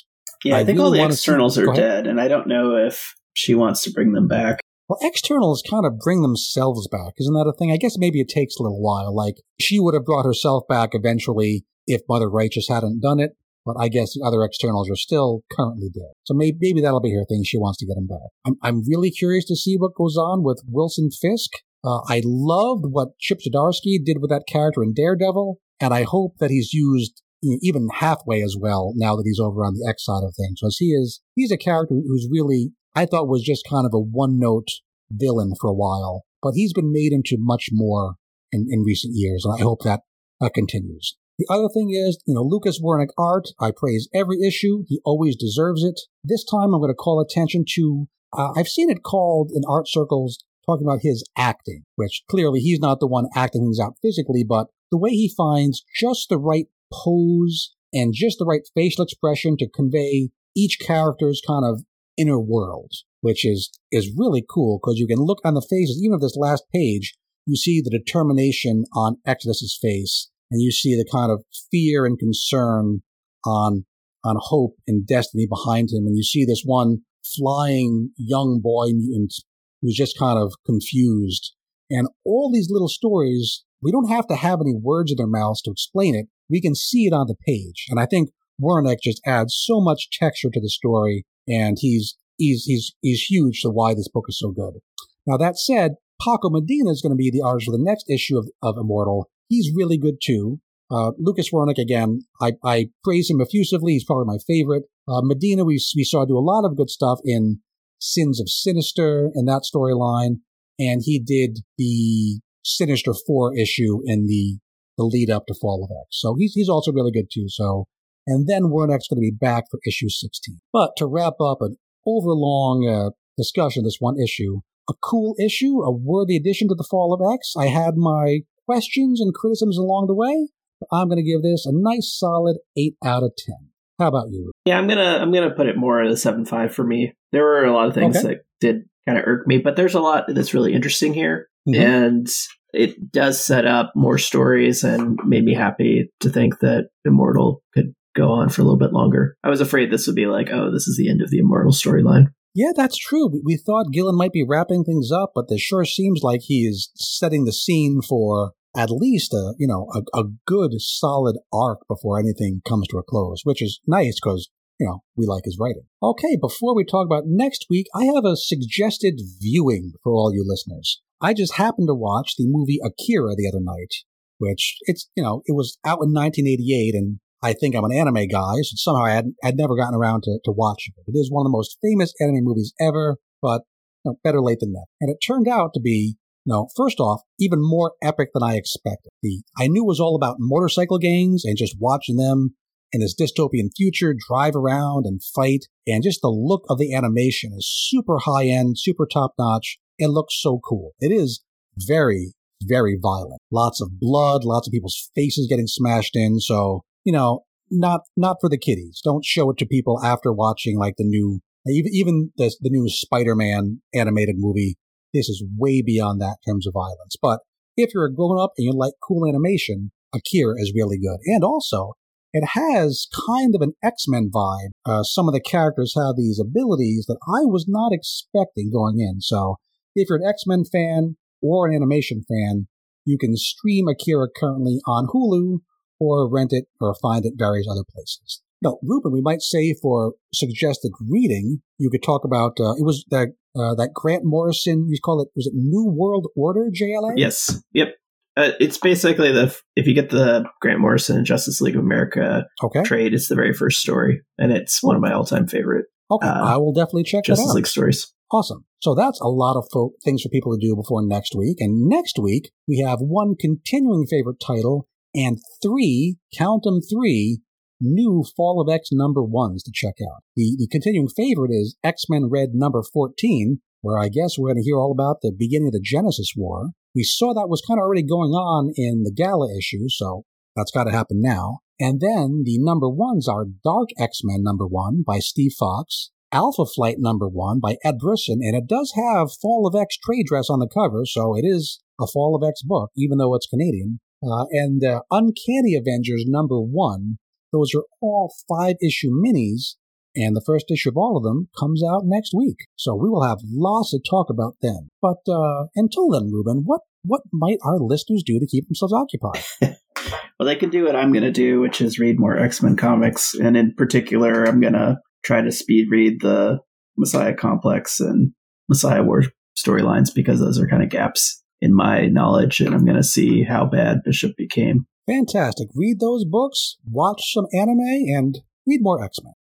Yeah, I, I think really all the externals see, are dead, and I don't know if she wants to bring them back. Well, externals kind of bring themselves back. Isn't that a thing? I guess maybe it takes a little while. Like, she would have brought herself back eventually if Mother Righteous hadn't done it, but I guess the other externals are still currently dead. So maybe, maybe that'll be her thing. She wants to get him back. I'm, I'm really curious to see what goes on with Wilson Fisk. Uh, I loved what Chip Zdarsky did with that character in Daredevil, and I hope that he's used even halfway as well now that he's over on the X side of things. Because he is, he's a character who's really, I thought was just kind of a one note villain for a while, but he's been made into much more in, in recent years, and I hope that uh, continues. The other thing is, you know, Lucas Werneck art, I praise every issue. He always deserves it. This time I'm going to call attention to, uh, I've seen it called in art circles talking about his acting, which clearly he's not the one acting things out physically, but the way he finds just the right pose and just the right facial expression to convey each character's kind of inner world, which is, is really cool because you can look on the faces, even of this last page, you see the determination on Exodus's face and you see the kind of fear and concern on on hope and destiny behind him, and you see this one flying young boy mutant who's just kind of confused. And all these little stories, we don't have to have any words in their mouths to explain it. We can see it on the page. And I think Werneck just adds so much texture to the story, and he's he's he's he's huge to why this book is so good. Now that said, Paco Medina is going to be the artist for the next issue of, of Immortal, he's really good too. Uh, Lucas Werneck, again, I, I praise him effusively. He's probably my favorite. Uh, Medina, we, we saw do a lot of good stuff in Sins of Sinister and that storyline. And he did the Sinister 4 issue in the, the lead up to Fall of X. So he's, he's also really good too. So, and then Werneck's going to be back for issue 16. But to wrap up an overlong uh, discussion this one issue, a cool issue, a worthy addition to the Fall of X. I had my questions and criticisms along the way. I'm going to give this a nice solid 8 out of 10. How about you? Yeah, I'm to I'm to put it more at a 7.5 for me. There were a lot of things okay. that did kind of irk me, but there's a lot that's really interesting here. Mm-hmm. And it does set up more stories and made me happy to think that Immortal could go on for a little bit longer. I was afraid this would be like, oh, this is the end of the Immortal storyline. Yeah, that's true. We, we thought Gillen might be wrapping things up, but this sure seems like he is setting the scene for at least a you know a, a good solid arc before anything comes to a close, which is nice because you know we like his writing. Okay, before we talk about next week, I have a suggested viewing for all you listeners. I just happened to watch the movie Akira the other night, which it's you know it was out in 1988, and I think I'm an anime guy, so somehow I had had never gotten around to, to watching it. It is one of the most famous anime movies ever, but you know, better late than never. And it turned out to be no, first off, even more epic than I expected. The I knew it was all about motorcycle gangs and just watching them in this dystopian future, drive around and fight. And just the look of the animation is super high end, super top notch. It looks so cool. It is very, very violent. Lots of blood, lots of people's faces getting smashed in. So, you know, not, not for the kiddies. Don't show it to people after watching like the new, even, even the, the new Spider-Man animated movie. This is way beyond that in terms of violence. But if you're a grown up and you like cool animation, Akira is really good. And also, it has kind of an X Men vibe. Uh, some of the characters have these abilities that I was not expecting going in. So, if you're an X Men fan or an animation fan, you can stream Akira currently on Hulu or rent it or find it various other places. Now, Ruben, we might say for suggested reading, you could talk about uh, it was that uh, that Grant Morrison. You call it was it New World Order JLA? Yes. Yep. Uh, it's basically the if you get the Grant Morrison and Justice League of America okay. trade, it's the very first story, and it's one of my all time favorite. Okay, uh, I will definitely check Justice League stories. Awesome. So that's a lot of fo- things for people to do before next week. And next week we have one continuing favorite title and three, count them three, new Fall of X number ones to check out. The, the continuing favorite is X Men Red number 14, where I guess we're going to hear all about the beginning of the Genesis War. We saw that was kind of already going on in the Gala issue, so that's got to happen now. And then the number ones are Dark X Men number one by Steve Foxe, Alpha Flight number one by Ed Brisson, and it does have Fall of X trade dress on the cover, so it is a Fall of X book, even though it's Canadian. Uh, and uh, Uncanny Avengers number one those are all five issue minis, and the first issue of all of them comes out next week. So we will have lots to talk about then. But uh, until then, Ruben, what what might our listeners do to keep themselves occupied? well, they can do what I'm going to do, which is read more X Men comics, and in particular, I'm going to try to speed read the Messiah Complex and Messiah War storylines because those are kind of gaps in my knowledge, and I'm going to see how bad Bishop became. Fantastic. Read those books, watch some anime, and read more X Men.